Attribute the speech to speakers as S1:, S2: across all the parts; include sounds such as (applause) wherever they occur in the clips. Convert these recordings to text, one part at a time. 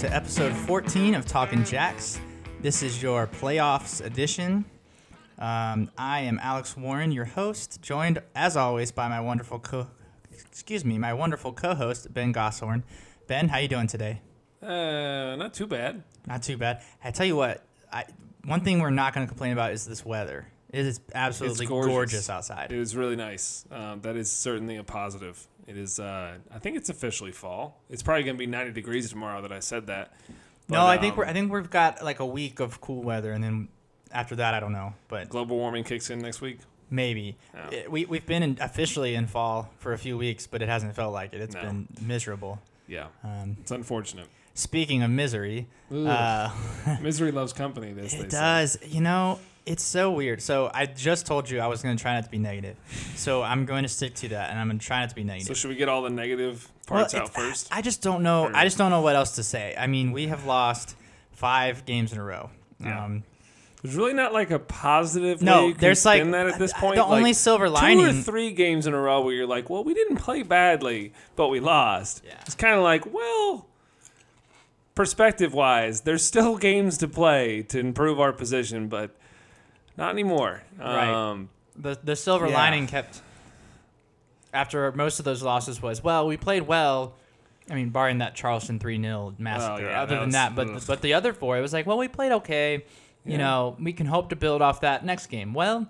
S1: Hello and welcome to episode 14 of Talking Jacks. This is your playoffs edition. Um, I am Alex Warren, your host, joined as always by my wonderful co excuse me, my wonderful co-host Ben Gosshorn. Ben, how you doing today?
S2: Uh, not too bad.
S1: Not too bad. I tell you what, I one thing we're not going to complain about is this weather. It is absolutely
S2: gorgeous.
S1: gorgeous. outside.
S2: was really nice. Um, that is certainly a positive. It is. Uh, I think it's officially fall. It's probably going to be 90 degrees tomorrow. That I said that.
S1: no,
S2: But,
S1: I think
S2: um,
S1: we're I think we've got like a week of cool weather, and then after that, I don't know, but
S2: global warming kicks in next week.
S1: maybe. It- we we've been in, officially in fall for a few weeks, but it hasn't felt like it. It's
S2: No.
S1: been miserable.
S2: Yeah,
S1: Um,
S2: it's unfortunate.
S1: speaking of misery, uh, (laughs)
S2: Misery loves company. This they
S1: it
S2: say.
S1: does. You know, it's so weird. So I just told you I was going to try not to be negative, so I'm going to stick to that, and I'm going to try not to be negative.
S2: So should we get all the negative parts
S1: it-
S2: out first?
S1: I just don't know.
S2: Or-
S1: I just don't know what else to say. I mean, we have lost five games in a row.
S2: Yeah.
S1: Um,
S2: There's really not like a positive.
S1: No,
S2: way you can
S1: there's like
S2: that at this
S1: uh,
S2: point.
S1: the
S2: Like,
S1: only silver lining,
S2: two or three games in a row where you're like, well, we didn't play badly, but we lost.
S1: Yeah.
S2: It's kind of like, well, perspective wise, there's still (laughs) games to play to improve our position, but not anymore.
S1: Right.
S2: Um,
S1: the the silver
S2: Yeah.
S1: lining kept after most of those losses was well we played well. I mean, barring that Charleston three 0 massacre.
S2: yeah,
S1: Other
S2: that
S1: than
S2: was-
S1: that, but
S2: ugh.
S1: but the other four, it was like, well, we played okay. You
S2: Yeah.
S1: know, we can hope to build off that next game. Well,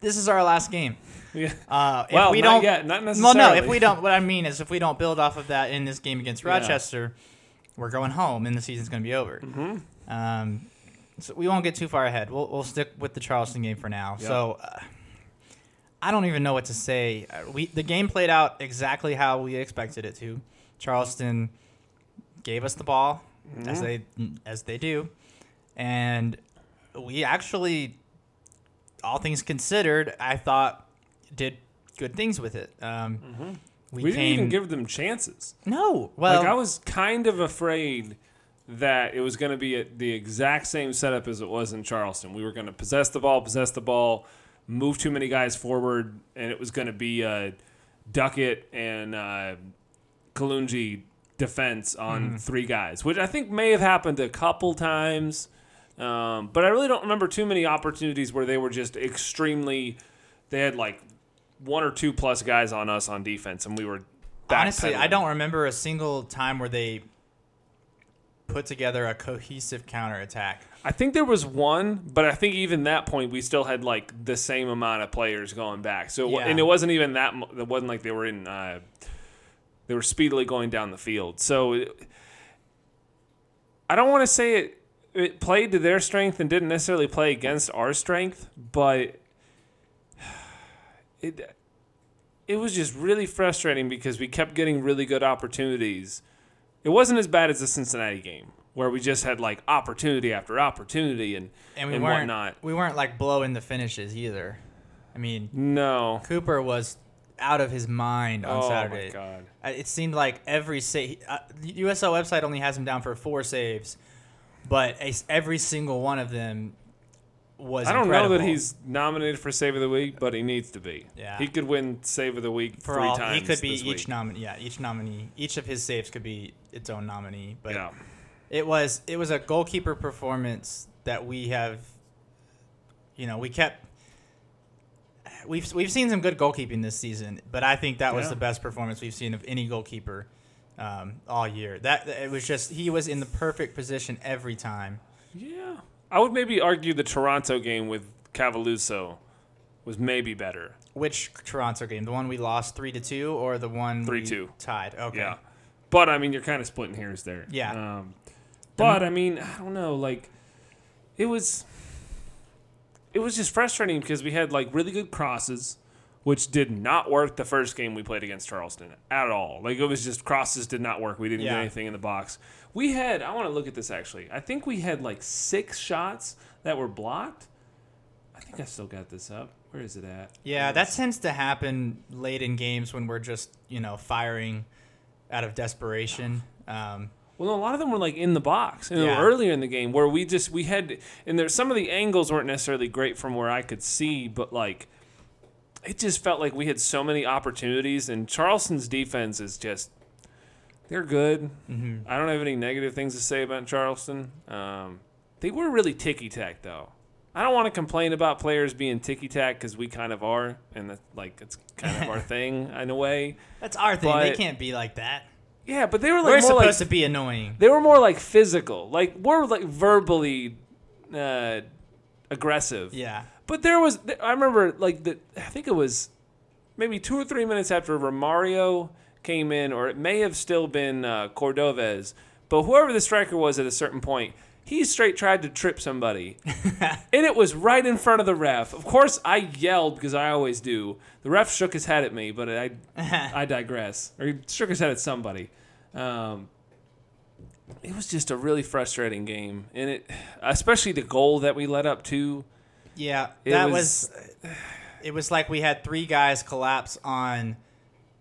S1: this is our last game. (laughs)
S2: yeah.
S1: Uh, if
S2: Well,
S1: we
S2: not
S1: don't,
S2: yet, not
S1: well,
S2: necessarily.
S1: no, if we don't, what I mean is, if we don't build off of that in this game against
S2: Yeah.
S1: Rochester, we're going home, and the season's going to be over.
S2: Mhm.
S1: Um, so we won't get too far ahead. We'll we'll stick with the Charleston game for now.
S2: Yep.
S1: So uh, I don't even know what to say. Uh, We the game played out exactly how we expected it to. Charleston gave us the ball as
S2: Mhm.
S1: they as they do, and we actually, all things considered, I thought did good things with it. Um,
S2: Mm-hmm.
S1: We,
S2: We, didn't even give them chances.
S1: no. Well,
S2: like I was kind of afraid that it was going to be a, the exact same setup as it was in Charleston. We were going to possess the ball, possess the ball, move too many guys forward, and it was going to be a Duckett and uh, Kalungi defense on three guys, which I think may have happened a couple times. Um, but I really don't remember too many opportunities where they were just extremely. They had like one or two plus guys on us on defense, and we were.
S1: Honestly, I don't remember a single time where they put together a cohesive counterattack.
S2: I think there was one, but I think even that point we still had like the same amount of players going back. So
S1: Yeah.
S2: and it wasn't even that. It wasn't like they were in. Uh, they were speedily going down the field. So it, I don't want to say it. It played to their strength and didn't necessarily play against our strength, but (sighs) it it was just really frustrating because we kept getting really good opportunities. It wasn't as bad as the Cincinnati game where we just had like opportunity after opportunity and
S1: And we
S2: and
S1: weren't
S2: whatnot.
S1: we weren't like blowing the finishes either. I mean,
S2: No.
S1: Cooper was out of his mind on
S2: oh
S1: Saturday.
S2: my god.
S1: It seemed like every save, uh, USL website only has him down for four saves, but a, every single one of them was.
S2: I don't know that he's nominated for Save of the Week, but he needs to be.
S1: Yeah.
S2: He could win Save of the Week
S1: for
S2: three
S1: all
S2: times.
S1: he could be each nominee. Yeah, each nominee, each of his saves could be its own nominee. But
S2: Yeah.
S1: it was it was a goalkeeper performance that we have. You know, we kept. We've we've seen some good goalkeeping this season, but I think that was
S2: Yeah.
S1: the best performance we've seen of any goalkeeper um, all year. That it was just he was in the perfect position every time.
S2: Yeah. I would maybe argue the Toronto game with Cavaluso was maybe better.
S1: Which Toronto game? The one we lost three to two, or the one we
S2: 3-2.
S1: tied? Okay.
S2: Yeah. But I mean, you're kind of splitting hairs there.
S1: Yeah.
S2: Um, but I mean, I don't know. Like, it was, it was just frustrating because we had like really good crosses, which did not work the first game we played against Charleston at all. Like it was just crosses did not work. We didn't
S1: Yeah.
S2: get anything in the box. We had. I want to look at this actually. I think we had like six shots that were blocked. I think I still got this up. Where is it at?
S1: Yeah, that tends to happen late in games when we're just you know firing out of desperation. Um,
S2: Well, a lot of them were like in the box, and
S1: Yeah.
S2: earlier in the game where we just we had, and there some of the angles weren't necessarily great from where I could see, but like it just felt like we had so many opportunities, and Charleston's defense is just they're good.
S1: Mm-hmm.
S2: I don't have any negative things to say about Charleston. Um, they were really ticky tack though. I don't want to complain about players being ticky tack because we kind of are, and that's, like it's kind of our (laughs) thing in a way.
S1: That's our thing. they can't be like that.
S2: Yeah, but they were like
S1: We're supposed
S2: like
S1: to be annoying.
S2: they were more like physical. Like we're like verbally uh, aggressive.
S1: Yeah.
S2: But there was, I remember, like the, I think it was maybe two or three minutes after Romario came in, or it may have still been uh, Cordovez. But whoever the striker was at a certain point, he straight tried to trip somebody, (laughs) and it was right in front of the ref. Of course, I yelled because I always do. The ref shook his head at me, but I, (laughs) I digress. Or he shook his head at somebody. Um, it was just a really frustrating game, and it, especially the goal that we let up to.
S1: Yeah, that
S2: was-
S1: was, It was like we had three guys collapse on.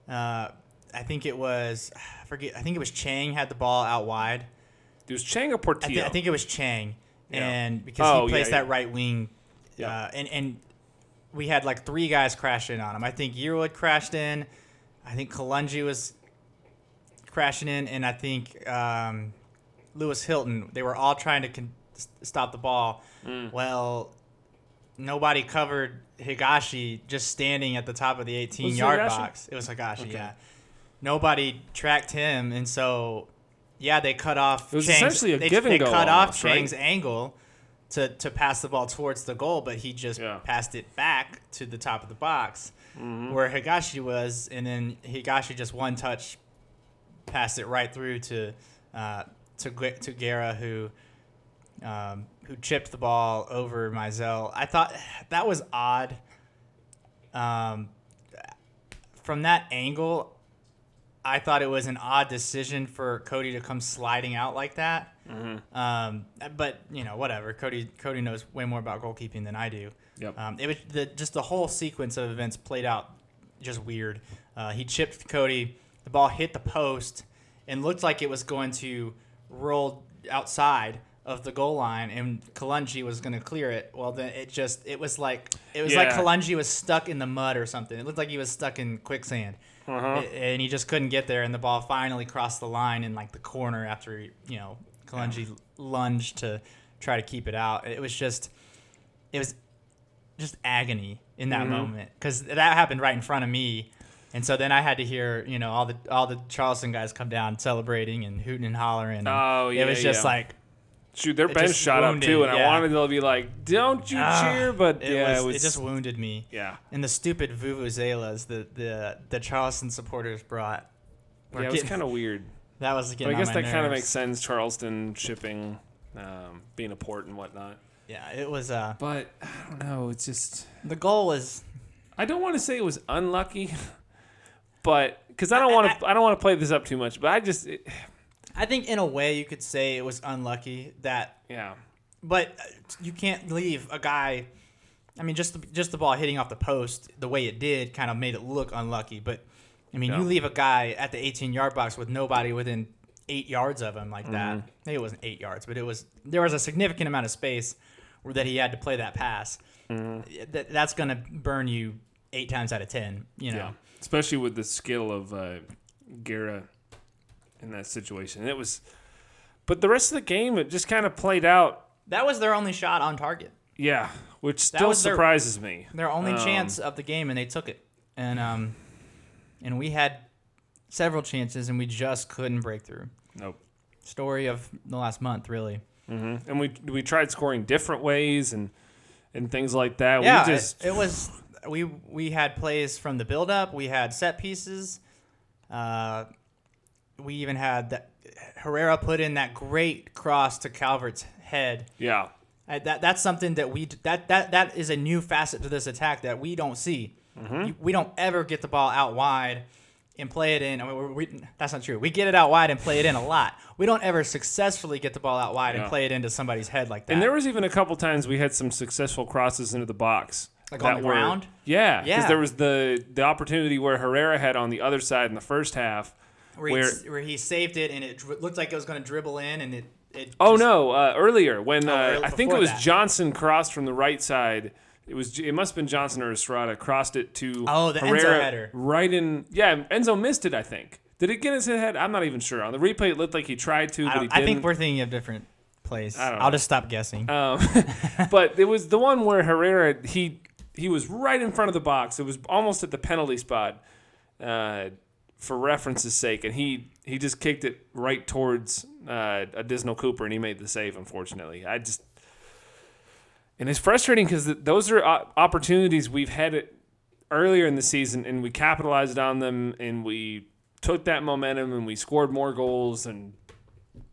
S1: Uh, I think it was. I forget. I think it was Chang had the ball out wide.
S2: It was Chang or
S1: I,
S2: Portillo.
S1: I think it was Chang,
S2: Yeah.
S1: and because
S2: Oh,
S1: he
S2: yeah,
S1: placed
S2: yeah.
S1: that right wing,
S2: Yeah.
S1: uh, and and we had like three guys crash in on him. I think Yearwood crashed in. I think Kalungi was crashing in, and I think um, Lewis Hilton. They were all trying to con- stop the ball.
S2: Mm.
S1: Well, nobody covered Higashi just standing at the top of the 18 yard box. It was Higashi,
S2: Okay.
S1: yeah. Nobody tracked him, and so yeah, they cut off.
S2: It was
S1: Chang's-
S2: essentially a
S1: they,
S2: give and
S1: they
S2: go
S1: cut off
S2: almost, right?
S1: Chang's angle to to pass the ball towards the goal, but he just
S2: Yeah.
S1: passed it back to the top of the box
S2: Mm-hmm.
S1: where Higashi was, and then Higashi just one touch passed it right through to uh, to to Guerra who um, who chipped the ball over Mizell. I thought that was odd. Um, from that angle, I thought it was an odd decision for Cody to come sliding out like that.
S2: Mm-hmm.
S1: Um, but you know, whatever. Cody Cody knows way more about goalkeeping than I do.
S2: Yep.
S1: Um, it was the just the whole sequence of events played out just weird. Uh, he chipped Cody. The ball hit the post and looked like it was going to roll outside of the goal line, and Kalungi was going to clear it. Well, then it just it was like it was like
S2: Yeah.
S1: Kalungi was stuck in the mud or something. It looked like he was stuck in quicksand,
S2: Uh-huh.
S1: A- and he just couldn't get there. And the ball finally crossed the line in like the corner after you know Kalungi lunged to try to keep it out. It was just it was just agony in that
S2: Mhm.
S1: moment because that happened right in front of me. And so then I had to hear, you know, all the all the Charleston guys come down celebrating and hooting and hollering. And
S2: Oh, yeah,
S1: it was just
S2: yeah.
S1: like
S2: Shoot, their
S1: It
S2: bench shot up too, and I wanted to be like, "Don't you
S1: ah,
S2: cheer!" But
S1: it
S2: yeah,
S1: was,
S2: it was
S1: it just wounded me.
S2: yeah,
S1: And the stupid vuvuzelas that the the Charleston supporters brought. were
S2: yeah, it was kind of weird.
S1: that was.
S2: I guess that kind of makes sense. Charleston shipping, um, being a port and whatnot.
S1: Yeah, it was. Uh,
S2: But I don't know. It's just
S1: the goal was.
S2: I don't want to say it was unlucky, (laughs) but because I don't want to, I don't want to play this up too much. But I just, it,
S1: I think in a way you could say it was unlucky that
S2: yeah,
S1: But uh, you can't leave a guy. I mean, just the, just the ball hitting off the post the way it did kind of made it look unlucky. But I mean,
S2: Yeah.
S1: you leave a guy at the 18 yard box with nobody within eight yards of him like that.
S2: Mm-hmm.
S1: Maybe it wasn't eight yards, but it was there was a significant amount of space where that he had to play that pass.
S2: Mm-hmm.
S1: That, that's gonna burn you eight times out of ten. You know.
S2: yeah. Especially with the skill of uh, Guerra in that situation, and it was. But the rest of the game, it just kind of played out.
S1: That was their only shot on target.
S2: Yeah, which still
S1: was their-
S2: surprises me.
S1: Their only
S2: Um,
S1: chance of the game, and they took it. And um, and we had several chances, and we just couldn't break through.
S2: Nope.
S1: Story of the last month, really.
S2: hmm And we we tried scoring different ways and and things like that.
S1: yeah,
S2: we just
S1: it, it was. We we had plays from the build up. We had set pieces. Uh, we even had that Herrera put in that great cross to Calvert's head.
S2: yeah.
S1: Uh, that that's something that we that that that is a new facet to this attack that we don't see.
S2: Mm-hmm.
S1: You- We don't ever get the ball out wide and play it in. I mean, we, we, that's not true. We get it out wide and play it in a lot. We don't ever successfully get the ball out wide
S2: Yeah.
S1: and play it into somebody's head like that.
S2: And there was even a couple times we had some successful crosses into the box.
S1: Like on
S2: that
S1: the
S2: were-
S1: ground?
S2: Yeah, because
S1: Yeah.
S2: there was the the opportunity where Herrera had on the other side in the first half.
S1: Where,
S2: where-
S1: he, where he saved it and it looked like it was going to dribble in and it. it
S2: Oh
S1: just-
S2: no! Uh, earlier when
S1: Oh,
S2: uh,
S1: early-
S2: I think it was
S1: that.
S2: Johnson crossed from the right side. It was it must have been Johnson or Estrada crossed it to
S1: Oh, the Enzo
S2: Herrera
S1: header.
S2: right in yeah Enzo missed it I think Did it get his head? I'm not even sure. On the replay, it looked like he tried to,
S1: I,
S2: but he didn't.
S1: I think we're thinking of different plays. I'll
S2: know.
S1: just stop guessing.
S2: Um, (laughs) (laughs) but it was the one where Herrera he he was right in front of the box. It was almost at the penalty spot, uh, for reference's sake, and he he just kicked it right towards uh, a Disnell Cooper, and he made the save. Unfortunately, I just and it's frustrating because those are o- opportunities we've had it earlier in the season, and we capitalized on them, and we took that momentum, and we scored more goals, and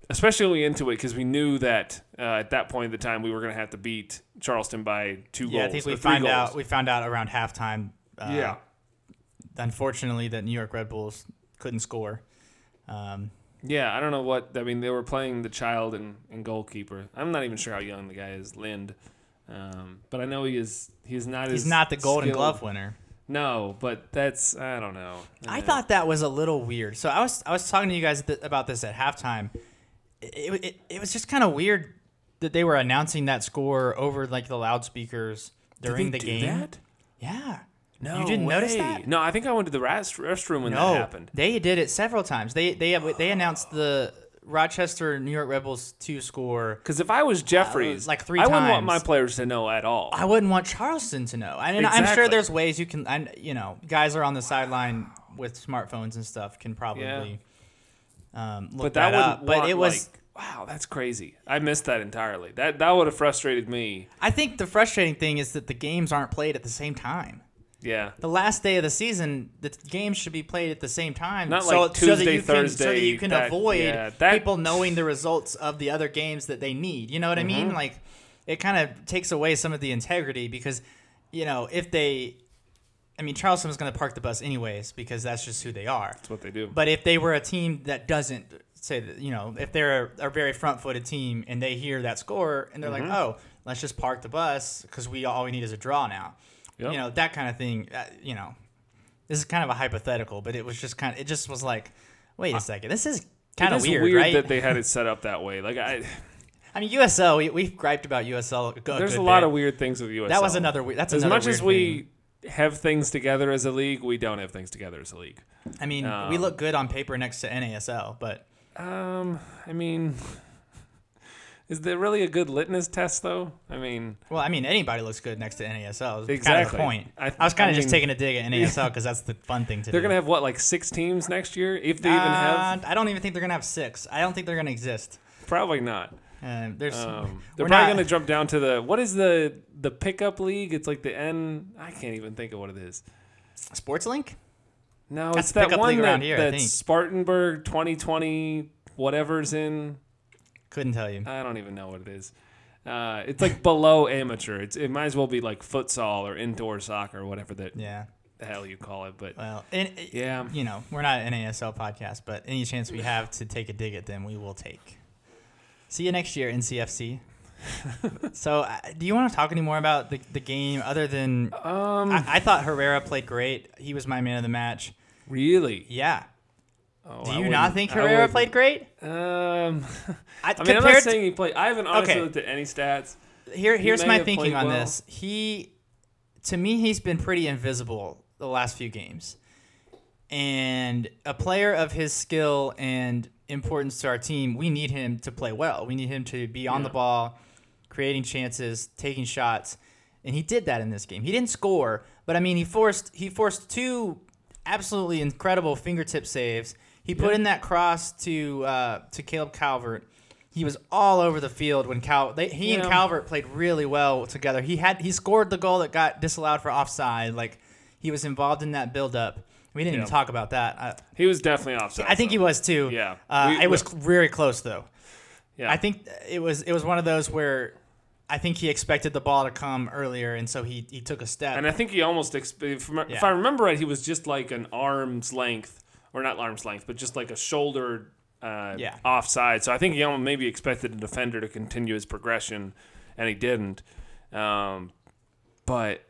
S2: especially into it because we knew that uh, at that point in the time we were going to have to beat Charleston by two
S1: yeah,
S2: goals.
S1: I think we find
S2: goals.
S1: out we found out around halftime. Uh,
S2: yeah,
S1: Unfortunately, that New York Red Bulls couldn't score. Um,
S2: yeah. I don't know what I mean. They were playing the child and, and goalkeeper. I'm not even sure how young the guy is, Lind. Um, but I know he is. He's not.
S1: he's not the Golden
S2: skilled.
S1: Glove winner.
S2: No, but that's I don't know.
S1: I
S2: Uh,
S1: thought that was a little weird. So I was I was talking to you guys th- about this at halftime. It, it, it was just kind of weird that they were announcing that score over like the loudspeakers during the game.
S2: That?
S1: Yeah.
S2: No,
S1: You didn't notice that?
S2: No, I think I went to the rest, restroom when
S1: no,
S2: that happened.
S1: they did it several times. They they they announced the Rochester New York Red Bulls two score.
S2: Because if I was Jeffries,
S1: like three
S2: I wouldn't want my players to know at all.
S1: I wouldn't want Charleston to know. I mean, I'm sure there's ways you can. I, you know, guys are on the sideline with smartphones and stuff can probably um, look
S2: but that,
S1: that,
S2: would
S1: up. But it was.
S2: like, wow, that's crazy. I missed that entirely. That that would have frustrated me.
S1: I think the frustrating thing is that the games aren't played at the same time.
S2: Yeah,
S1: The last day of the season, the games should be played at the same time.
S2: Not
S1: so,
S2: like
S1: so that
S2: Tuesday,
S1: you can, so that you can
S2: that-
S1: avoid
S2: yeah, that-
S1: people knowing the results of the other games that they need. You know what I
S2: Mm-hmm.
S1: mean? Like, it kind of takes away some of the integrity because, you know, if they, I mean, Charleston was going to park the bus anyways because that's just who they are.
S2: that's what they do.
S1: But if they were a team that doesn't say that, you know, if they're a, a very front-footed team and they hear that score and they're
S2: Mm-hmm.
S1: like, oh, let's just park the bus because we all we need is a draw now.
S2: Yep.
S1: You know, that kind of thing. Uh, you know, this is kind of a hypothetical, but it was just kind of, it just was like, wait a second, this is kind of weird,
S2: weird
S1: right?
S2: that they had it (laughs) set up that way. Like I,
S1: I mean, USL, we, we've griped about USL. A good
S2: there's a
S1: bit.
S2: lot of weird things with USL.
S1: That was another. we- That's
S2: As
S1: another
S2: much as we
S1: thing.
S2: have things together as a league, we don't have things together as a league.
S1: I mean, we
S2: um,
S1: look good on paper next to NASL, but
S2: Um, I mean, is there really a good litmus test though? I mean,
S1: well, I mean, anybody looks good next to NASL. Is kind of the point.
S2: I-
S1: I, was kind
S2: I
S1: of just taking a dig at NASL because that's the fun thing to do.
S2: they're
S1: do.
S2: gonna have what like six teams next year, if they even have.
S1: Uh, I don't even think they're gonna have six. I don't think they're gonna exist.
S2: Probably not.
S1: Uh, there's
S2: Um, they're probably
S1: not-
S2: gonna jump down to the what is the the pickup league? It's like the N. I can't even think of what it is.
S1: Sports Link.
S2: No,
S1: That's
S2: it's that one that,
S1: here, think.
S2: Spartanburg 2020 whatever's in.
S1: Couldn't tell you.
S2: I don't even know what it is. Uh, it's like below amateur. It's it might as well be like futsal or indoor soccer or whatever that
S1: Yeah.
S2: the hell you call it. But
S1: Well, and,
S2: Yeah.
S1: You know, we're not an NASL podcast, but any chance we have to take a dig at them, we will take. See you next year, NCFC. (laughs) so, uh, do you want to talk any more about the, the game other than
S2: um,
S1: I, I thought Herrera played great. He was my man of the match.
S2: really,
S1: Yeah.
S2: Oh,
S1: Do you
S2: wouldn't-
S1: think Herrera played great?
S2: Um,
S1: I, (laughs)
S2: I mean, I'm not saying he played. I haven't honestly
S1: Okay.
S2: looked at any stats.
S1: Here,
S2: He
S1: here's my thinking on
S2: well.
S1: this. He, to me, he's been pretty invisible the last few games, and a player of his skill and importance to our team, we need him to play well. We need him to be on the ball, creating chances, taking shots, and he did that in this game. He didn't score, but I mean, he forced he forced two absolutely incredible fingertip saves. He put
S2: Yeah.
S1: in that cross to uh, to Caleb Calvert. He was all over the field when Cal. They, he and Calvert played really well together. He had he scored the goal that got disallowed for offside. Like he was involved in that build-up. We didn't
S2: Yeah.
S1: even talk about that. I,
S2: He was definitely offside.
S1: I think he was too.
S2: Yeah.
S1: uh,
S2: We-
S1: it was very close though.
S2: Yeah.
S1: I think it was it was one of those where I think he expected the ball to come earlier, and so he he took a step.
S2: And I think he almost, exp- if, if I remember right, he was just like an arm's length, or not arm's length, but just like a shoulder uh,
S1: Yeah.
S2: offside. So I think he almost maybe expected the defender to continue his progression, and he didn't. Um, but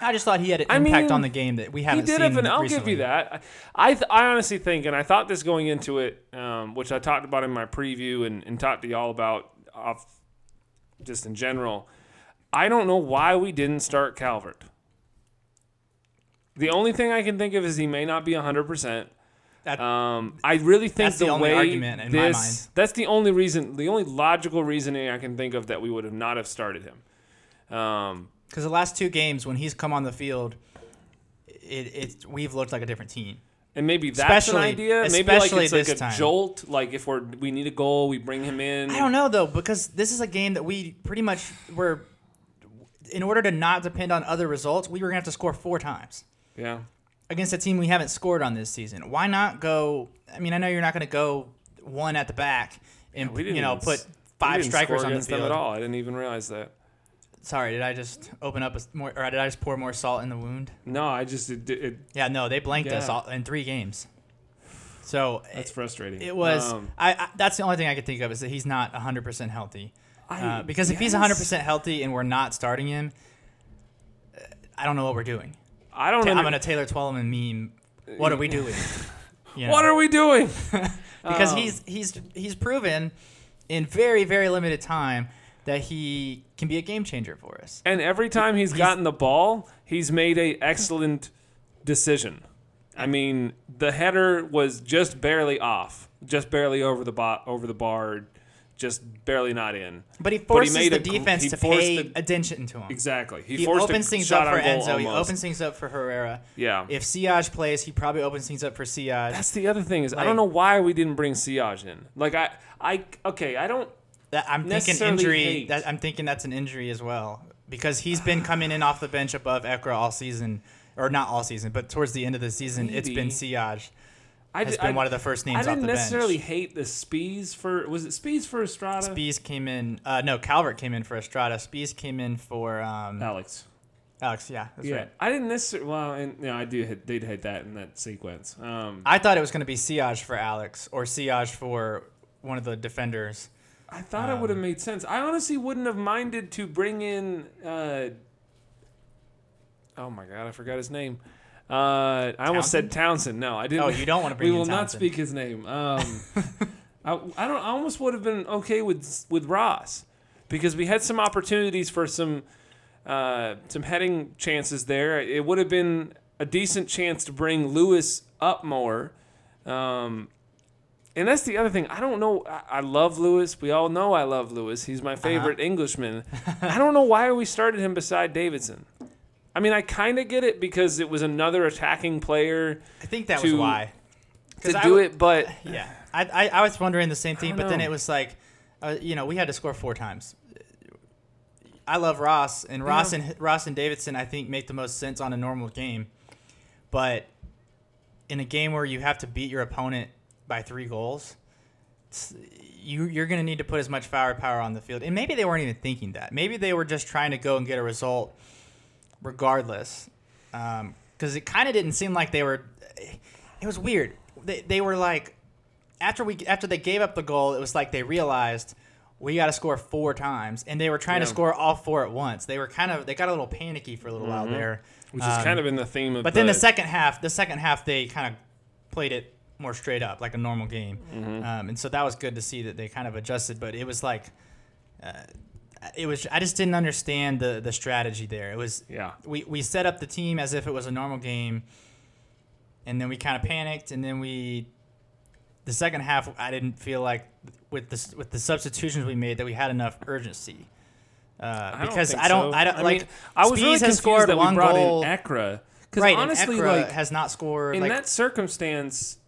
S1: I just thought he had an
S2: I
S1: impact
S2: mean,
S1: on the game that we
S2: he
S1: haven't
S2: did
S1: seen.
S2: have an. I'll
S1: recently.
S2: give you that. I I, th- I honestly think, and I thought this going into it, um, which I talked about in my preview and, and talked to y'all about off, just in general. I don't know why we didn't start Calvert. The only thing I can think of is he may not be hundred percent.
S1: That-
S2: Um, I really think
S1: That's the
S2: the,
S1: only
S2: way
S1: argument in my
S2: this
S1: mind.
S2: that's the only reason, the only logical reasoning I can think of that we would have not have started him. Um,
S1: Because the last two games, when he's come on the field, it, it we've looked like a different team.
S2: and maybe that's an idea. Maybe like
S1: especially
S2: it's like a
S1: time.
S2: jolt. Like if we're we need a goal, we bring him in.
S1: I don't know though, because this is a game that we pretty much were. In order to not depend on other results, we were gonna have to score four times
S2: Yeah.
S1: against a team we haven't scored on this season. Why not go? I mean, I know you're not gonna go one at the back and
S2: didn't
S1: you know put five strikers on the field.
S2: at all. I didn't even realize that.
S1: Sorry, did I just open up a more, or did I just pour more salt in the wound?
S2: No, I just it, it
S1: Yeah, no, they blanked us all in three games. So
S2: that's frustrating.
S1: It was.
S2: Um,
S1: I, I. That's the only thing I could think of is that he's not 100 percent healthy.
S2: I-
S1: Uh, because if he's 100 percent healthy and we're not starting him, uh, I don't know what we're doing.
S2: I don't
S1: Ta-
S2: know.
S1: I'm gonna Taylor Twellman meme. What are we doing? (laughs) You know,
S2: What are we doing? (laughs)
S1: because
S2: Um,
S1: he's he's he's proven in very very limited time that he can be a game changer for us.
S2: And every time he's,
S1: He's-
S2: gotten the ball, he's made a excellent decision. I mean, the header was just barely off, just barely over the bo- over the bar, just barely not in.
S1: But he
S2: But he
S1: forces the defense to pay
S2: the-
S1: attention to him.
S2: Exactly. He,
S1: He opens things up for Enzo. He opens things up for Herrera.
S2: Yeah.
S1: If Siage plays, he probably opens things up for Siage.
S2: That's the other thing is I don't know why we didn't bring Siage in. Like I I okay, I don't
S1: That I'm thinking injury. That I'm thinking that's an injury as well because he's been (sighs) coming in off the bench above Ekra all season, or not all season, but towards the end of the season, it's been
S2: Maybe.
S1: Siage
S2: I
S1: has
S2: di-
S1: been
S2: I-
S1: one of the first names off
S2: didn't necessarily
S1: bench.
S2: hate the Spees for was it Spees for Estrada?
S1: Spees came in. Uh, no, Calvert came in for Estrada. Spees came in for um,
S2: Alex.
S1: Alex. Yeah, that's
S2: yeah,
S1: right.
S2: I didn't necessarily. Well, and you know, I do hit, did hate that in that sequence. Um,
S1: I thought it was going to be Siage for Alex or Siage for one of the defenders.
S2: I thought it would
S1: Um,
S2: have made sense. I honestly wouldn't have minded to bring in. Uh, oh my god, I forgot his name. Uh, I almost said Townsend. No, I didn't.
S1: Oh, you don't want to bring
S2: we will not
S1: Townsend.
S2: speak his name. Um, (laughs) I, I don't. I almost would have been okay with with Ross because we had some opportunities for some uh, some heading chances there. It would have been a decent chance to bring Lewis up more. Um, and that's the other thing. I don't know. I, I love Lewis. We all know I love Lewis. He's my favorite Englishman. (laughs) I don't know why we started him beside Davidson. I mean, I kind of get it because it was another attacking player
S1: I think that was
S2: To-
S1: why.
S2: to do
S1: w-
S2: it, but
S1: Yeah, I, I, I was wondering the same thing, but then it was like, uh, you know, we had to score four times. I love Ross, and Ross
S2: Yeah.
S1: and Ross and Davidson, I think, make the most sense on a normal game, but in a game where you have to beat your opponent by three goals, you you're gonna need to put as much firepower on the field, and maybe they weren't even thinking that. Maybe they were just trying to go and get a result, regardless, because it kind of didn't seem like they were. It was weird. They, they were like after we after they gave up the goal, it was like they realized we got to score four times, and they were trying to score all four at once. They were kind of they got a little panicky for a little while there,
S2: which is
S1: Um,
S2: kind of in the theme of.
S1: But then the second half, the second half they kind of played it more straight up, like a normal game,
S2: Mm-hmm.
S1: um, and so that was good to see that they kind of adjusted. But it was like. Uh, it was. I just didn't understand the the strategy there. It was
S2: yeah,
S1: we, we set up the team as if it was a normal game and then we kind of panicked and then we the second half i didn't feel like with the with the substitutions we made that we had enough urgency uh,
S2: I don't
S1: because
S2: think
S1: I don't
S2: so.
S1: I don't like
S2: mean, I was
S1: Spies
S2: really
S1: has scored
S2: that
S1: one
S2: we brought
S1: goal
S2: in Ekra because
S1: right
S2: honestly, like
S1: has not scored
S2: in
S1: like
S2: that circumstance,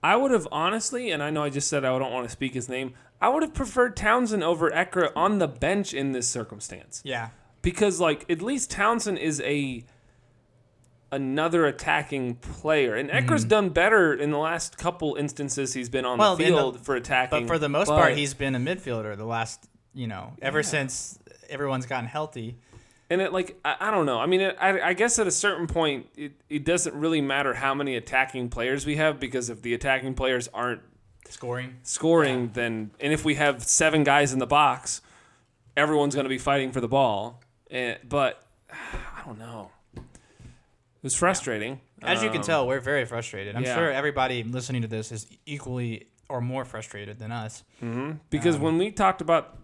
S2: I would have honestly, and I know I just said I don't want to speak his name. I would have preferred Townsend over Ekra on the bench in this circumstance
S1: yeah
S2: because, like, at least Townsend is a another attacking player, and Ekra's done better in the last couple instances he's been on
S1: Mm-hmm. Well,
S2: the
S1: in the-
S2: field for attacking.
S1: but for the most part he's been a midfielder the last you know ever
S2: Yeah.
S1: since everyone's gotten healthy
S2: And it like I, I don't know. I mean, it, I, I guess at a certain point, it, it doesn't really matter how many attacking players we have because if the attacking players aren't
S1: scoring
S2: scoring, then and if we have seven guys in the box, everyone's going to be fighting for the ball. And, but (sighs) I don't know. It was frustrating.
S1: As you can
S2: Um,
S1: tell, we're very frustrated. I'm
S2: yeah.
S1: sure everybody listening to this is equally or more frustrated than us.
S2: because
S1: Um,
S2: when we talked about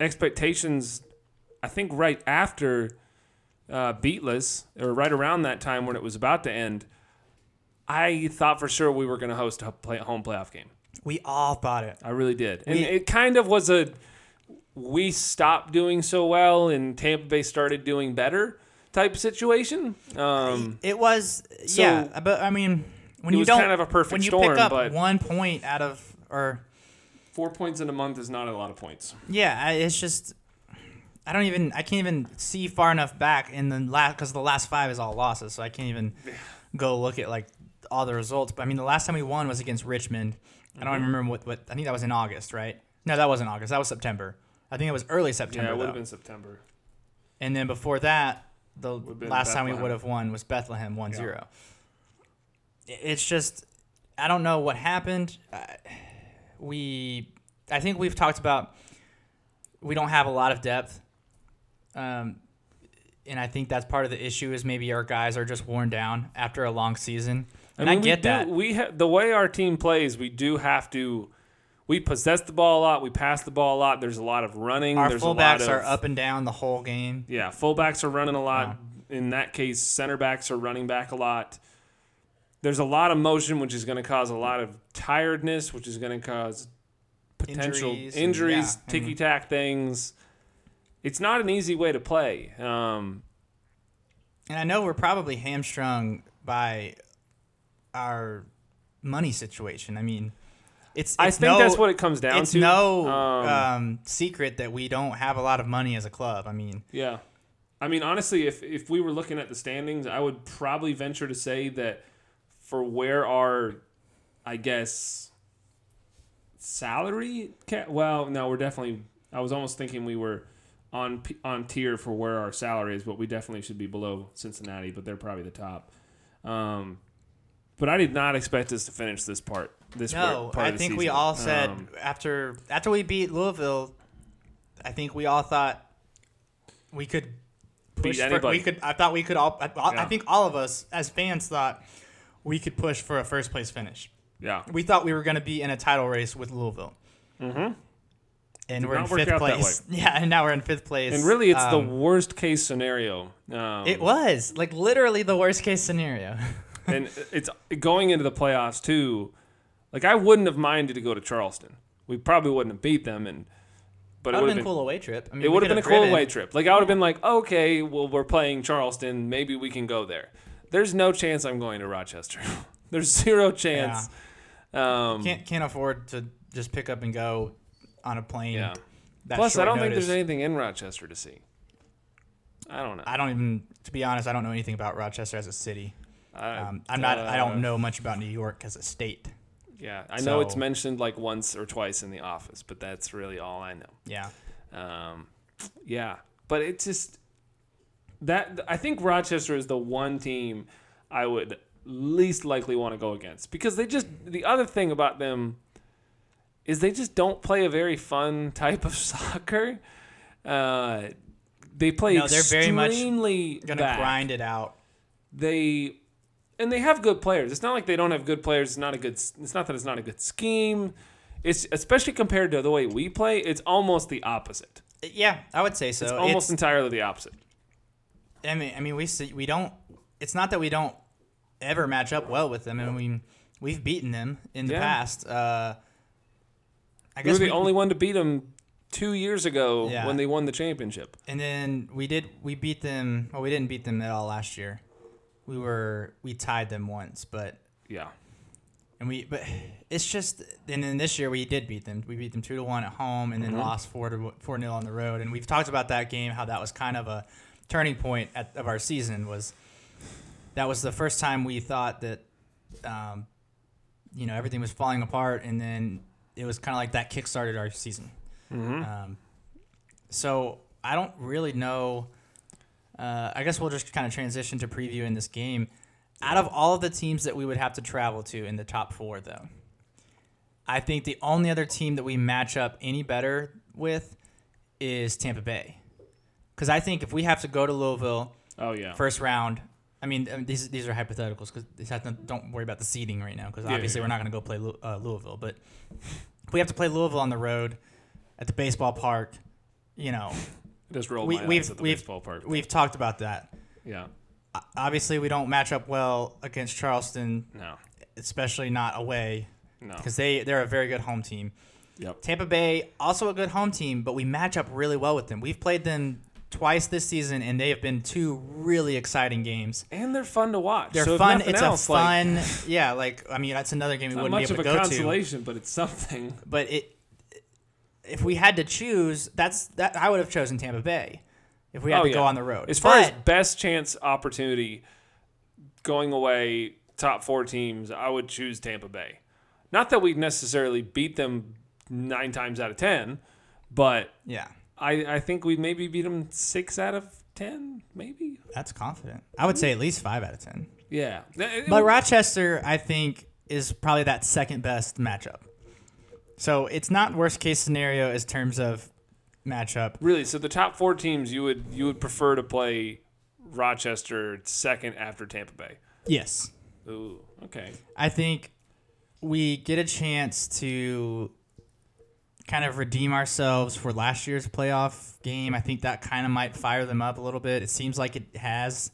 S2: expectations, I think right after uh, Beatless or right around that time when it was about to end, I thought for sure we were going to host a play, home playoff game.
S1: We all thought it.
S2: I really did. And
S1: We-
S2: it kind of was a we stopped doing so well and Tampa Bay started doing better type situation. Um,
S1: It was
S2: So-
S1: yeah, but I mean, when
S2: It
S1: you
S2: was
S1: don't
S2: kind of a perfect
S1: when you
S2: storm,
S1: pick up
S2: but-
S1: one point out of or
S2: four points in a month is not a lot of points.
S1: yeah, it's just I don't even I can't even see far enough back in the last because the last five is all losses, so I can't even go look at like all the results. But I mean, the last time we won was against Richmond. I don't
S2: Mm-hmm.
S1: remember what what I think that was in August, right? No, that wasn't August. That was September. I think it was early September.
S2: Yeah, it would have been September.
S1: And then before that, the last time we would have won was Bethlehem 1 0. It's just, I don't know what happened. Uh, we, I think we've talked about we don't have a lot of depth. Um, and I think that's part of the issue is maybe our guys are just worn down after a long season. And I,
S2: mean, we
S1: get
S2: do-
S1: that.
S2: We ha- the way our team plays, we do have to. We possess the ball a lot. We pass the ball a lot. There's a lot of running.
S1: Our
S2: There's a lot
S1: fullbacks
S2: of,
S1: are up and down the whole game.
S2: Yeah, fullbacks are running a lot. In that case, center backs are running back a lot. There's a lot of motion, which is going to cause a lot of tiredness, which is going to cause potential
S1: Injuries
S2: injuries
S1: yeah.
S2: ticky tack things. It's not an easy way to play. Um,
S1: And I know we're probably hamstrung by our money situation. I mean, it's,
S2: I think
S1: no,
S2: that's what it comes down
S1: it's
S2: to.
S1: no
S2: Um,
S1: um, secret that we don't have a lot of money as a club. I mean,
S2: Yeah. I mean, honestly, if, if we were looking at the standings, I would probably venture to say that for where our, I guess, salary, ca- well, no, we're definitely, I was almost thinking we were on on tier for where our salary is, but we definitely should be below Cincinnati, but they're probably the top. Um, but I did not expect us to finish this part. This
S1: no,
S2: part
S1: I
S2: the
S1: think we all said
S2: Um,
S1: after after we beat Louisville, I think we all thought we could push for, we could. I thought we could all. I, I think all of us as fans thought we could push for a first place finish.
S2: yeah.
S1: We thought we were going to be in a title race with Louisville.
S2: Mm-hmm.
S1: And
S2: Did
S1: we're in fifth place. (laughs) Yeah, and now we're in fifth place.
S2: And really, it's the
S1: Um,
S2: worst case scenario. Um,
S1: It was like literally the worst case scenario. (laughs)
S2: and it's going into the playoffs too. Like I wouldn't have minded to go to Charleston. We probably wouldn't have beat them, and but it
S1: would have been a cool away trip. I mean,
S2: It would have been a
S1: could've
S2: cool away trip. Like I would have been like, okay, well we're playing Charleston. Maybe we can go there. There's no chance I'm going to Rochester. (laughs) There's zero chance. Um,
S1: Can't can't afford to just pick up and go on a plane.
S2: yeah.
S1: that
S2: Plus, I don't think there's anything in Rochester to see. I don't know.
S1: I don't even, to be honest, I don't know anything about Rochester as a city.
S2: I,
S1: Um, I'm not. I don't know much about New York as a state.
S2: Yeah, I know it's mentioned like once or twice in the office, but that's really all I know.
S1: Yeah.
S2: Um, yeah, but it's just that I think Rochester is the one team I would least likely want to go against because they just the other thing about them is they just don't play a very fun type of (laughs) soccer. Uh, they play
S1: No, they're very much Gonna
S2: back.
S1: grind it out.
S2: They and they have good players. It's not like they don't have good players. It's not a good. It's not that it's not a good scheme. It's especially compared to the way we play. It's almost the opposite.
S1: Yeah, I would say so.
S2: It's almost entirely the opposite.
S1: I mean, I mean, we see, we don't. It's not that we don't ever match up well with them. I mean, we've beaten them in the
S2: Yeah.
S1: past. Uh, I
S2: We were the
S1: we-
S2: only one to beat them two years ago
S1: Yeah.
S2: when they won the championship.
S1: And then we did. We beat them. Well, we didn't beat them at all last year. We were. We tied them once, but
S2: Yeah.
S1: and we. But it's just. And then this year we did beat them. We beat them two to one at home, and then
S2: Mm-hmm.
S1: lost four to four nil on the road. And we've talked about that game. How that was kind of a turning point at, of our season. Was that was the first time we thought that, um, you know, everything was falling apart, and then it was kind of like that kick started our season.
S2: Mm-hmm.
S1: Um, so I don't really know. Uh, I guess we'll just kind of transition to previewing this game. Out of all of the teams that we would have to travel to in the top four, though, I think the only other team that we match up any better with is Tampa Bay. Because I think if we have to go to Louisville
S2: Oh yeah.
S1: first round, I mean these these are hypotheticals because don't worry about the seeding right now because
S2: Yeah,
S1: obviously
S2: yeah.
S1: we're not going to go play uh, Louisville. But if we have to play Louisville on the road at the baseball park, you know,
S2: Just rolled
S1: we-
S2: my
S1: we've-
S2: eyes at the
S1: we've-
S2: baseball park.
S1: we've talked about that.
S2: yeah.
S1: obviously we don't match up well against Charleston,
S2: No.
S1: especially not away,
S2: No.
S1: because they they're a very good home team.
S2: Yep.
S1: Tampa Bay also a good home team, but we match up really well with them. We've played them twice this season, and they have been two really exciting games.
S2: And they're fun to watch.
S1: They're
S2: So
S1: fun. It's
S2: else,
S1: a
S2: like,
S1: fun, yeah. Like I mean, that's another game we wouldn't be
S2: much
S1: able
S2: of
S1: to
S2: a
S1: go to.
S2: consolation, but it's something.
S1: But it, if we had to choose, that's that I would have chosen Tampa Bay. If we had
S2: Oh,
S1: to go on the road,
S2: As far as best chance opportunity going away, top four teams, I would choose Tampa Bay. Not that we'd necessarily beat them nine times out of ten, but
S1: yeah,
S2: I, I think we'd maybe beat them six out of ten, maybe.
S1: that's confident. I would say at least five out of ten.
S2: Yeah.
S1: But Rochester, I think, is probably that second best matchup. So it's not worst case scenario as terms of matchup.
S2: really, so the top four teams you would you would prefer to play Rochester second after Tampa Bay.
S1: Yes,
S2: Ooh, okay.
S1: I think we get a chance to kind of redeem ourselves for last year's playoff game. I think that kind of might fire them up a little bit. It seems like it has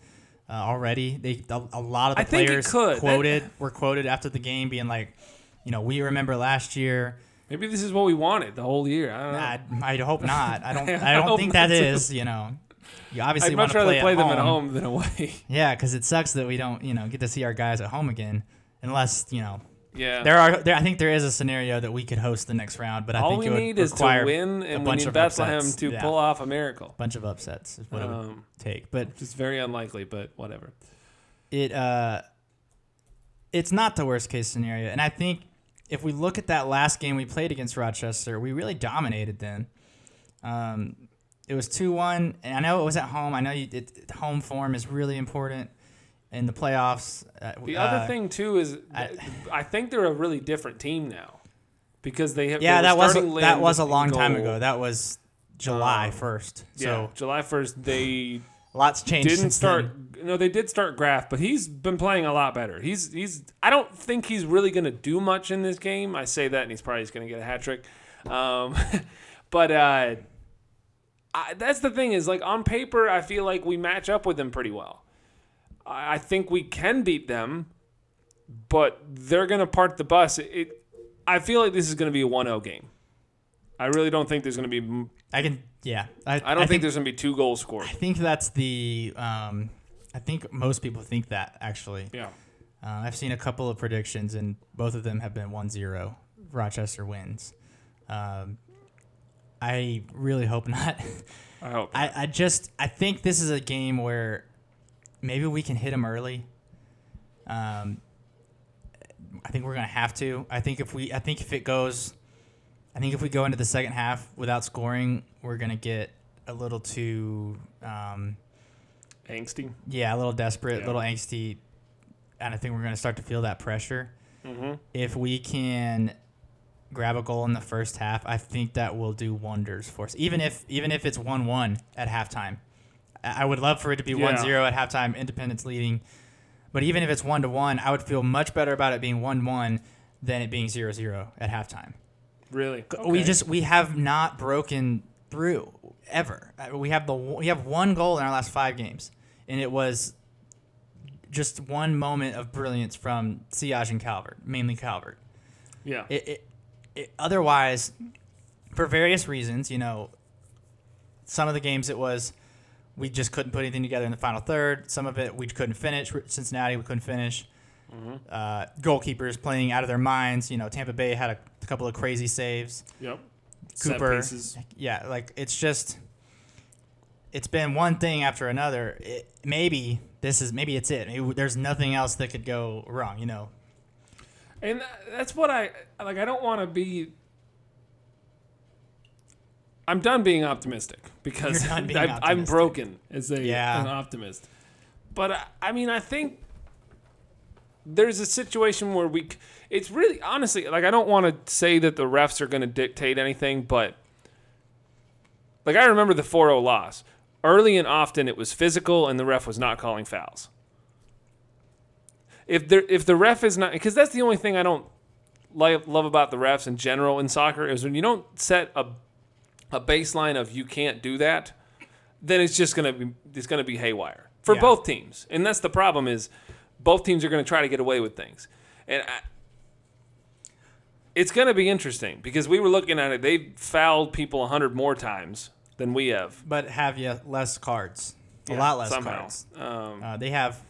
S1: uh, already. They a, a lot of the
S2: I
S1: players
S2: could. That-
S1: quoted were quoted after the game being like, you know, we remember last year.
S2: Maybe this is what we wanted the whole year. I don't know.
S1: I, hope not. I don't.
S2: I (laughs)
S1: I don't think that (laughs)
S2: too.
S1: is. You know, you obviously
S2: I'd
S1: want
S2: much
S1: to
S2: rather
S1: play,
S2: play,
S1: at
S2: them
S1: home.
S2: at home than away. (laughs)
S1: Yeah, because it sucks that we don't, you know, get to see our guys at home again, unless you know
S2: yeah.
S1: there are. There, I think there is a scenario that we could host the next round, but I
S2: All
S1: think
S2: we
S1: it would
S2: need is to win, and we need Bethlehem
S1: upsets.
S2: to
S1: Yeah.
S2: pull off a miracle.
S1: bunch of upsets is what it would
S2: Um,
S1: take. But
S2: It's very unlikely, but whatever.
S1: it uh, it's not the worst case scenario, and I think if we look at that last game we played against Rochester, we really dominated them. Um, it was two one, and I know it was at home. I know you, it, home form is really important in the playoffs. Uh,
S2: The
S1: uh,
S2: other thing too is
S1: I-
S2: I, think they're a really different team now because they have.
S1: yeah,
S2: they
S1: that was that was a long time
S2: goal.
S1: ago. That was July
S2: Um,
S1: first.
S2: yeah,
S1: So
S2: July first they (sighs) (laughs)
S1: lots changed.
S2: didn't start.
S1: then.
S2: No, they did start Graf, but he's been playing a lot better. He's he's. I don't think he's really going to do much in this game. I say that, and he's probably going to get a hat trick. Um, (laughs) but uh, I, that's the thing is like on paper, I feel like we match up with them pretty well. I, I think we can beat them, but they're going to park the bus. It, it. I feel like this is going to be a 1-0 game. I really don't think there's going to be.
S1: I can. Yeah, I,
S2: I don't think, there's going to be two goals scored.
S1: I think that's the. Um, I think most people think that actually.
S2: Yeah.
S1: Uh, I've seen a couple of predictions, and both of them have been 1-0. Rochester wins. Um, I really hope not.
S2: I hope. (laughs)
S1: I, I just I think this is a game where maybe we can hit them early. Um, I think we're gonna have to. I think if we I think if it goes, I think if we go into the second half without scoring, we're gonna get a little too um,
S2: Angsty.
S1: yeah a little desperate,
S2: Yeah.
S1: a little angsty, and I think we're gonna start to feel that pressure.
S2: Mm-hmm.
S1: If we can grab a goal in the first half, I think that will do wonders for us. Even if even if it's one one at halftime, I would love for it to be
S2: Yeah.
S1: 1-0 at halftime, Independence leading. But even if it's one to one, I would feel much better about it being one one than it being 0-0 at halftime.
S2: Really?
S1: We just we have not broken through ever. Uh, We have the we have one goal in our last five games, and it was just one moment of brilliance from Siage and Calvert, mainly Calvert
S2: yeah.
S1: it, it, it otherwise for various reasons you know some of the games it was we just couldn't put anything together in the final third some of it we couldn't finish cincinnati we couldn't finish uh, goalkeepers playing out of their minds you know tampa bay had a couple of crazy saves
S2: Yep.
S1: Cooper. Yeah like it's just it's been one thing after another it, maybe this is maybe it's it maybe there's nothing else that could go wrong you know
S2: And that's what I like. I don't want to be. I'm done being optimistic because
S1: being
S2: I, (laughs) I'm broken as a
S1: Yeah.
S2: an optimist. But I, I mean, I think there's a situation where we it's really honestly like I don't want to say that the refs are going to dictate anything, but like I remember the 4-0 loss. Early and often it was physical, and the ref was not calling fouls if there if the ref is not because that's the only thing I don't like love about the refs in general in soccer is when you don't set a a baseline of you can't do that, then it's just gonna be it's gonna be haywire. for
S1: Yeah.
S2: both teams, and that's the problem is both teams are going to try to get away with things, and I, it's going to be interesting because we were looking at it. They fouled people hundred more times than we have.
S1: but have you less cards, a
S2: Yeah,
S1: lot less
S2: somehow.
S1: cards.
S2: Um,
S1: Uh, they have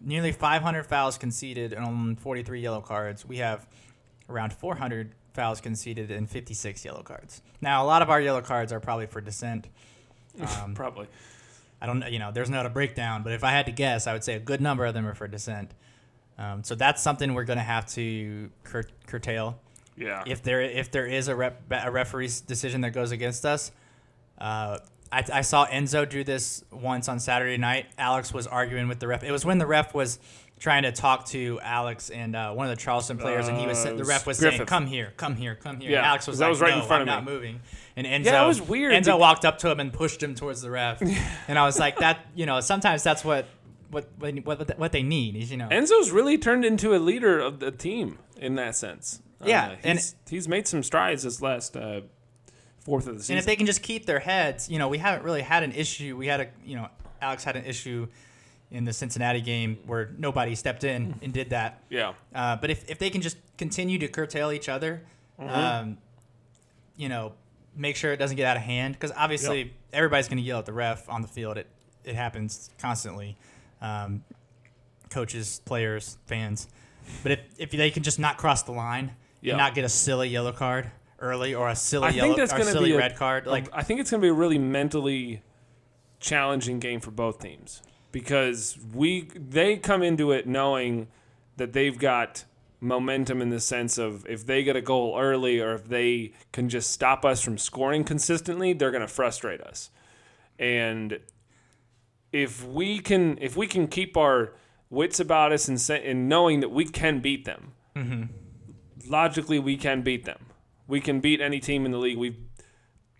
S1: nearly 500 fouls conceded and 43 yellow cards. We have around 400 fouls conceded and 56 yellow cards. Now, a lot of our yellow cards are probably for dissent. (laughs) Um,
S2: probably.
S1: I don't know, you know, there's not a breakdown, but if I had to guess, I would say a good number of them are for dissent. Um, so that's something we're going to have to cur- curtail.
S2: Yeah.
S1: If there if there is a, rep, a referee's decision that goes against us, uh, I, I saw Enzo do this once on Saturday night. Alex was arguing with the ref. It was when the ref was trying to talk to Alex and uh, one of the Charleston players, and he was
S2: Uh,
S1: the ref
S2: was
S1: was saying, "Come here, come here, come here."
S2: Yeah,
S1: and Alex was
S2: that
S1: like,
S2: was right in front
S1: I'm
S2: of
S1: not
S2: me."
S1: moving." And Enzo,
S2: Yeah, it was weird
S1: Enzo walked up to him and pushed him towards the ref, (laughs) and I was like, "That you know, sometimes that's what." What, what, what, they need is you know
S2: Enzo's really turned into a leader of the team in that sense.
S1: Yeah,
S2: Uh,
S1: and-
S2: he's, he's made some strides this last uh, fourth of the season.
S1: And if they can just keep their heads, you know, we haven't really had an issue. We had a, you know, Alex had an issue in the Cincinnati game where nobody stepped in and did that.
S2: yeah,
S1: Uh, but if, if they can just continue to curtail each other, um, you know, make sure it doesn't get out of hand, because obviously everybody's going to yell at the ref on the field. It it happens constantly. Um, coaches, players, fans. But if, if they can just not cross the line
S2: Yeah.
S1: and not get a silly yellow card early or a silly
S2: I
S1: yellow
S2: think that's
S1: or silly
S2: be a,
S1: red card, like
S2: I think it's going to be a really mentally challenging game for both teams because we they come into it knowing that they've got momentum in the sense of if they get a goal early or if they can just stop us from scoring consistently, they're going to frustrate us. And if we can if we can keep our wits about us and, say, and knowing that we can beat them, mm-hmm. logically we can beat them. We can beat any team in the league. We've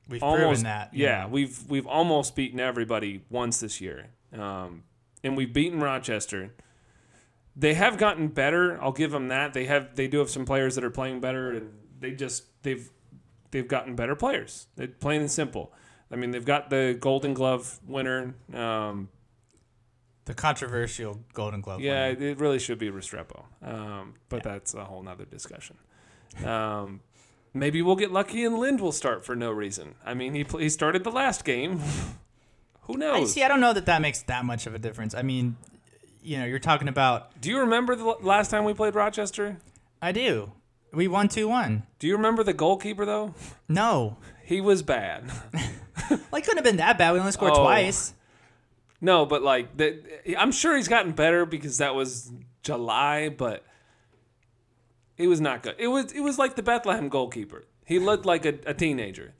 S1: we've
S2: almost
S1: proven that.
S2: Yeah,
S1: know.
S2: we've we've almost beaten everybody once this year, um, and we've beaten Rochester. They have gotten better. I'll give them that. They have they do have some players that are playing better, and they just they've they've gotten better players. Plain and simple. I mean, they've got the Golden Glove winner. Um,
S1: the controversial Golden Glove.
S2: yeah,
S1: winner.
S2: it really should be Restrepo, um, but that's a whole nother discussion. Um, maybe we'll get lucky and Lind will start for no reason. I mean, he he started the last game. (laughs) Who
S1: I
S2: knows?
S1: see. I don't know that that makes that much of a difference. I mean, you know, you're talking about.
S2: Do you remember the l- last time we played Rochester?
S1: I do. We won two one.
S2: Do you remember the goalkeeper though?
S1: No,
S2: He was bad. (laughs)
S1: like couldn't have been that bad. We only scored
S2: Oh.
S1: twice.
S2: no, but like the, I'm sure he's gotten better because that was July, but it was not good. It was it was like the Bethlehem goalkeeper. He looked like a, a teenager.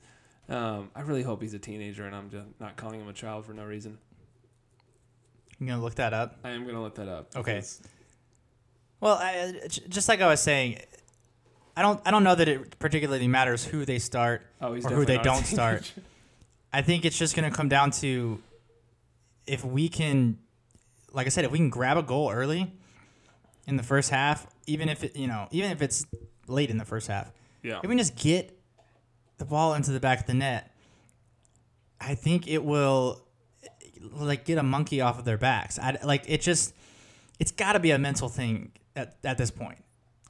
S2: Um, I really hope he's a teenager, and I'm just not calling him a child for no reason.
S1: You gonna look that up?
S2: I am gonna look that up.
S1: Okay. Well, I, j- just like I was saying, I don't. I don't know that it particularly matters who they start
S2: Oh,
S1: or who they
S2: definitely not a
S1: don't start. (laughs) I think it's just gonna come down to if we can, like I said, if we can grab a goal early in the first half, even if it, you know, even if it's late in the first half,
S2: Yeah.
S1: if we can just get the ball into the back of the net, I think it will like get a monkey off of their backs. I, like it just, it's got to be a mental thing at, at this point.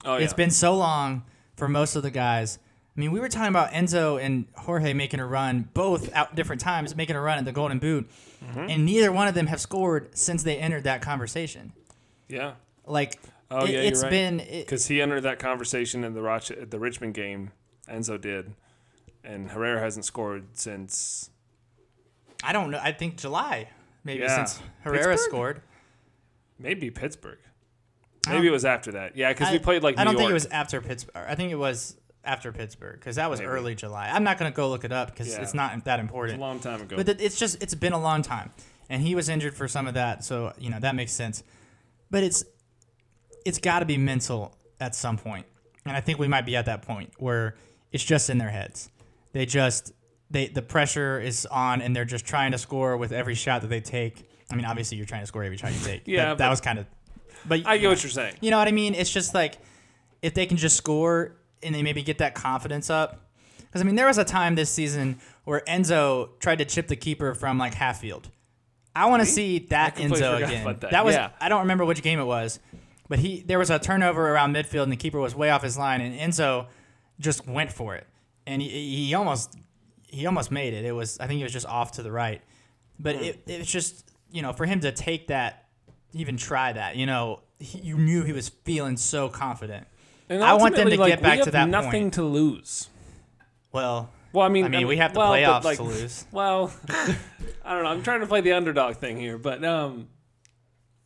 S2: Oh yeah.
S1: It's been so long for most of the guys. I mean, we were talking about Enzo and Jorge making a run, both at different times, making a run at the Golden Boot,
S2: Mm-hmm.
S1: and neither one of them have scored since they entered that conversation.
S2: yeah.
S1: Like,
S2: Oh
S1: it,
S2: yeah,
S1: it's
S2: right.
S1: been it,
S2: Because he entered that conversation in the Roch- the Richmond game. Enzo did, and Herrera hasn't scored since.
S1: I don't know. I think July, maybe
S2: Yeah.
S1: since Herrera
S2: Pittsburgh?
S1: scored.
S2: Maybe Pittsburgh. Maybe it was after that. Yeah, because we played like
S1: I don't
S2: New
S1: think it was after Pittsburgh. I think it was after Pittsburgh because that was
S2: Maybe.
S1: early July. I'm not gonna go look it up because
S2: Yeah.
S1: it's not that important.
S2: a long time ago.
S1: But it- it's just it's been a long time, and he was injured for some of that, so you know that makes sense. But it's it's got to be mental at some point, and I think we might be at that point where it's just in their heads. They just they the pressure is on, and they're just trying to score with every shot that they take. I mean, obviously you're trying to score every shot you take.
S2: Yeah,
S1: that, that was kind of. But
S2: I get what you're saying.
S1: you know what I mean? It's just like if they can just score and they maybe get that confidence up. Because I mean, there was a time this season where Enzo tried to chip the keeper from like half field, I want to see that Enzo again.
S2: about that.
S1: was
S2: Yeah.
S1: I don't remember which game it was, but he there was a turnover around midfield and the keeper was way off his line and Enzo just went for it and he, he almost he almost made it. It was I think he was just off to the right, but
S2: Hmm.
S1: it it was just you know for him to take that even try that you know he, you knew he was feeling so confident.
S2: And
S1: I want them to
S2: ultimately,
S1: get
S2: like,
S1: back
S2: we
S1: to
S2: have
S1: that
S2: nothing
S1: point.
S2: to lose.
S1: Well,
S2: Well, I mean,
S1: I mean, we have the
S2: well,
S1: playoffs
S2: like,
S1: to lose. (laughs)
S2: Well, (laughs) I don't know. I'm trying to play the underdog thing here, but um,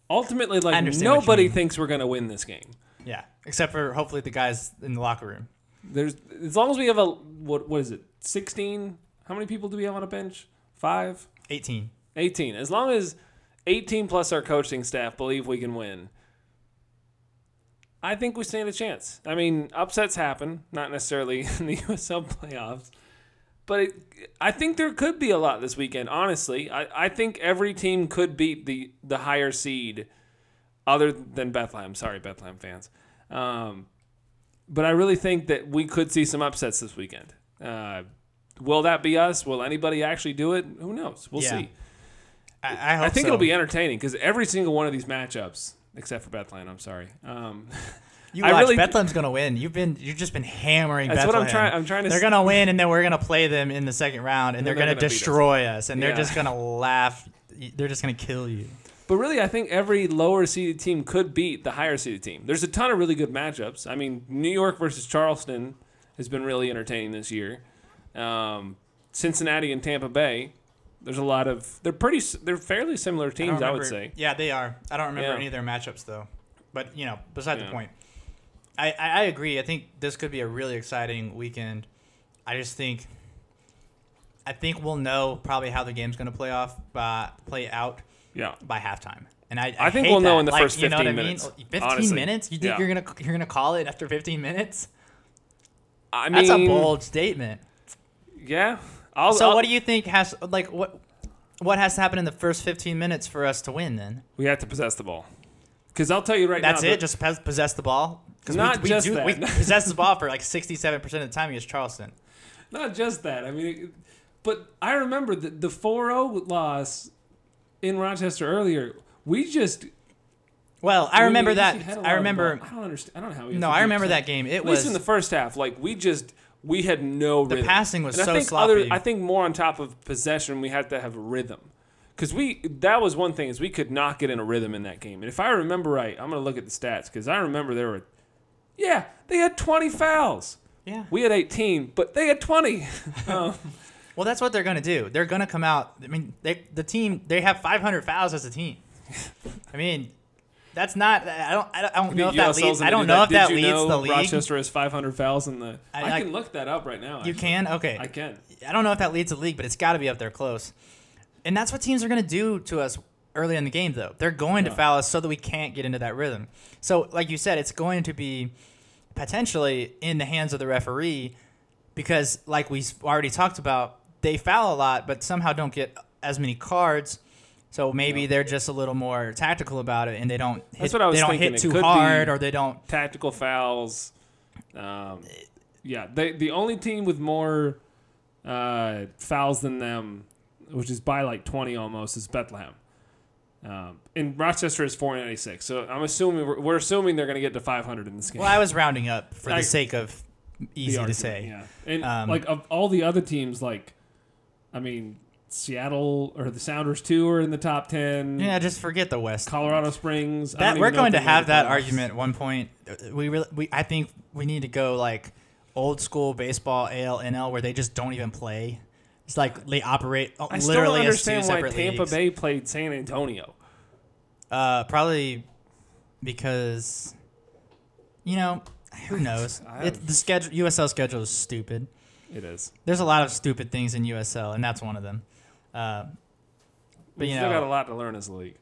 S2: ultimately, like
S1: understand what you
S2: nobody thinks we're gonna win this game.
S1: Yeah, except for hopefully the guys in the locker room.
S2: There's as long as we have a what what is it? 16? How many people do we have on a bench? Five?
S1: 18.
S2: 18. As long as 18 plus our coaching staff believe we can win, I think we stand a chance. I mean, upsets happen, not necessarily (laughs) in the USL playoffs, but it, I think there could be a lot this weekend. Honestly, I, I think every team could beat the the higher seed, other than Bethlehem. Sorry, Bethlehem fans. Um, but I really think that we could see some upsets this weekend. Uh, will that be us? Will anybody actually do it? Who knows? We'll
S1: Yeah.
S2: see.
S1: I, I hope
S2: I think
S1: so.
S2: it'll be entertaining because every single one of these matchups, except for Bethlehem, I'm sorry. Um,
S1: You (laughs)
S2: I
S1: watch.
S2: really-
S1: Bethlehem's gonna win. You've been. You've just been hammering.
S2: That's what I'm trying- I'm trying to
S1: They're gonna win, and then we're gonna play them in the second round, and,
S2: And
S1: they're, gonna,
S2: they're gonna us.
S1: destroy us, and they're just gonna laugh. They're just gonna kill you.
S2: But really, I think every lower seeded team could beat the higher seeded team. There's a ton of really good matchups. I mean, New York versus Charleston has been really entertaining this year. Um, Cincinnati and Tampa Bay. There's a lot of they're pretty they're fairly similar teams, I, would say.
S1: Yeah, they are. I don't remember
S2: Yeah.
S1: any of their matchups though. But you know, beside
S2: Yeah.
S1: the point. I, I I agree. I think this could be a really exciting weekend. I just think. I think we'll know probably how the game's gonna play off, by, play out
S2: Yeah.
S1: by halftime. And I,
S2: I think
S1: hate
S2: we'll know in the
S1: Like,
S2: first
S1: you know what
S2: 15
S1: I mean?
S2: minutes,
S1: 15
S2: honestly.
S1: minutes? You think
S2: Yeah.
S1: you're gonna you're gonna call it after 15 minutes?
S2: I mean, That's
S1: a bold statement.
S2: Yeah. I'll,
S1: So
S2: I'll-
S1: what do you think has like what what has to happen in the first 15 minutes for us to win then?
S2: we have to possess the ball. Because I'll tell you right
S1: That's
S2: now.
S1: it,
S2: that-
S1: just possess the ball. Because
S2: Not
S1: we, we do,
S2: that.
S1: we (laughs) possess the ball for like 67% of the time against Charleston.
S2: Not just that. I mean, but I remember the the 4-0 loss in Rochester earlier. We just
S1: Well, I remember
S2: actually
S1: that.
S2: had a lot
S1: I remember.
S2: I don't understand. I don't know how. We
S1: No, I remember
S2: 50%.
S1: that game. It
S2: At
S1: was
S2: least in the first half, like we just we had no
S1: the
S2: rhythm.
S1: passing was
S2: and
S1: so
S2: I think
S1: sloppy.
S2: Other, I think more on top of possession, we had to have rhythm. Because we that was one thing is we could not get in a rhythm in that game. And if I remember right, I'm gonna look at the stats because I remember there were, yeah, they had 20 fouls.
S1: yeah.
S2: We had 18, but they had 20. (laughs) um,
S1: Well, that's what they're gonna do. They're gonna come out. I mean, they the team they have 500 fouls as a team. I mean, that's not. I don't. I don't, I don't know if that leads. I don't
S2: do
S1: know if
S2: Did
S1: that leads
S2: know
S1: the league.
S2: Rochester has 500 fouls in the.
S1: I-
S2: I,
S1: I-
S2: can look that up right now.
S1: You
S2: actually.
S1: can. Okay.
S2: I can.
S1: I don't know if that leads the league, but it's got to be up there close. And that's what teams are going to do to us early in the game, though. They're going to foul us so that we can't get into that rhythm. So, like you said, it's going to be potentially in the hands of the referee because, like we already talked about, they foul a lot, but somehow don't get as many cards. So maybe
S2: Yeah.
S1: they're just a little more tactical about it, and they don't hit,
S2: That's what I was
S1: they don't
S2: thinking.
S1: hit too hard, or they don't.
S2: Tactical fouls. Um, yeah, they, the only team with more uh, fouls than them, which is by like 20 almost, is Bethlehem. Um, and Rochester is 496. So I'm assuming we're, we're assuming they're going to get to 500 in this game.
S1: Well, I was rounding up for
S2: I-
S1: the sake of easy to say.
S2: Yeah, and
S1: Um,
S2: like of all the other teams, like I mean, Seattle or the Sounders too are in the top ten.
S1: Yeah, just forget the West.
S2: Colorado Springs. I
S1: That we're going to have that argument at one point. We really, we I think we need to go like old school baseball AL NL where they just don't even play. It's like they operate
S2: I still don't
S1: literally
S2: understand why Tampa
S1: leagues.
S2: Bay played San Antonio.
S1: Uh, probably because you know who knows. It, the schedule USL schedule is stupid.
S2: It is.
S1: There's a lot of stupid things in USL, and that's one of them. Uh, but
S2: We
S1: you
S2: still
S1: know,
S2: got a lot to learn as a league.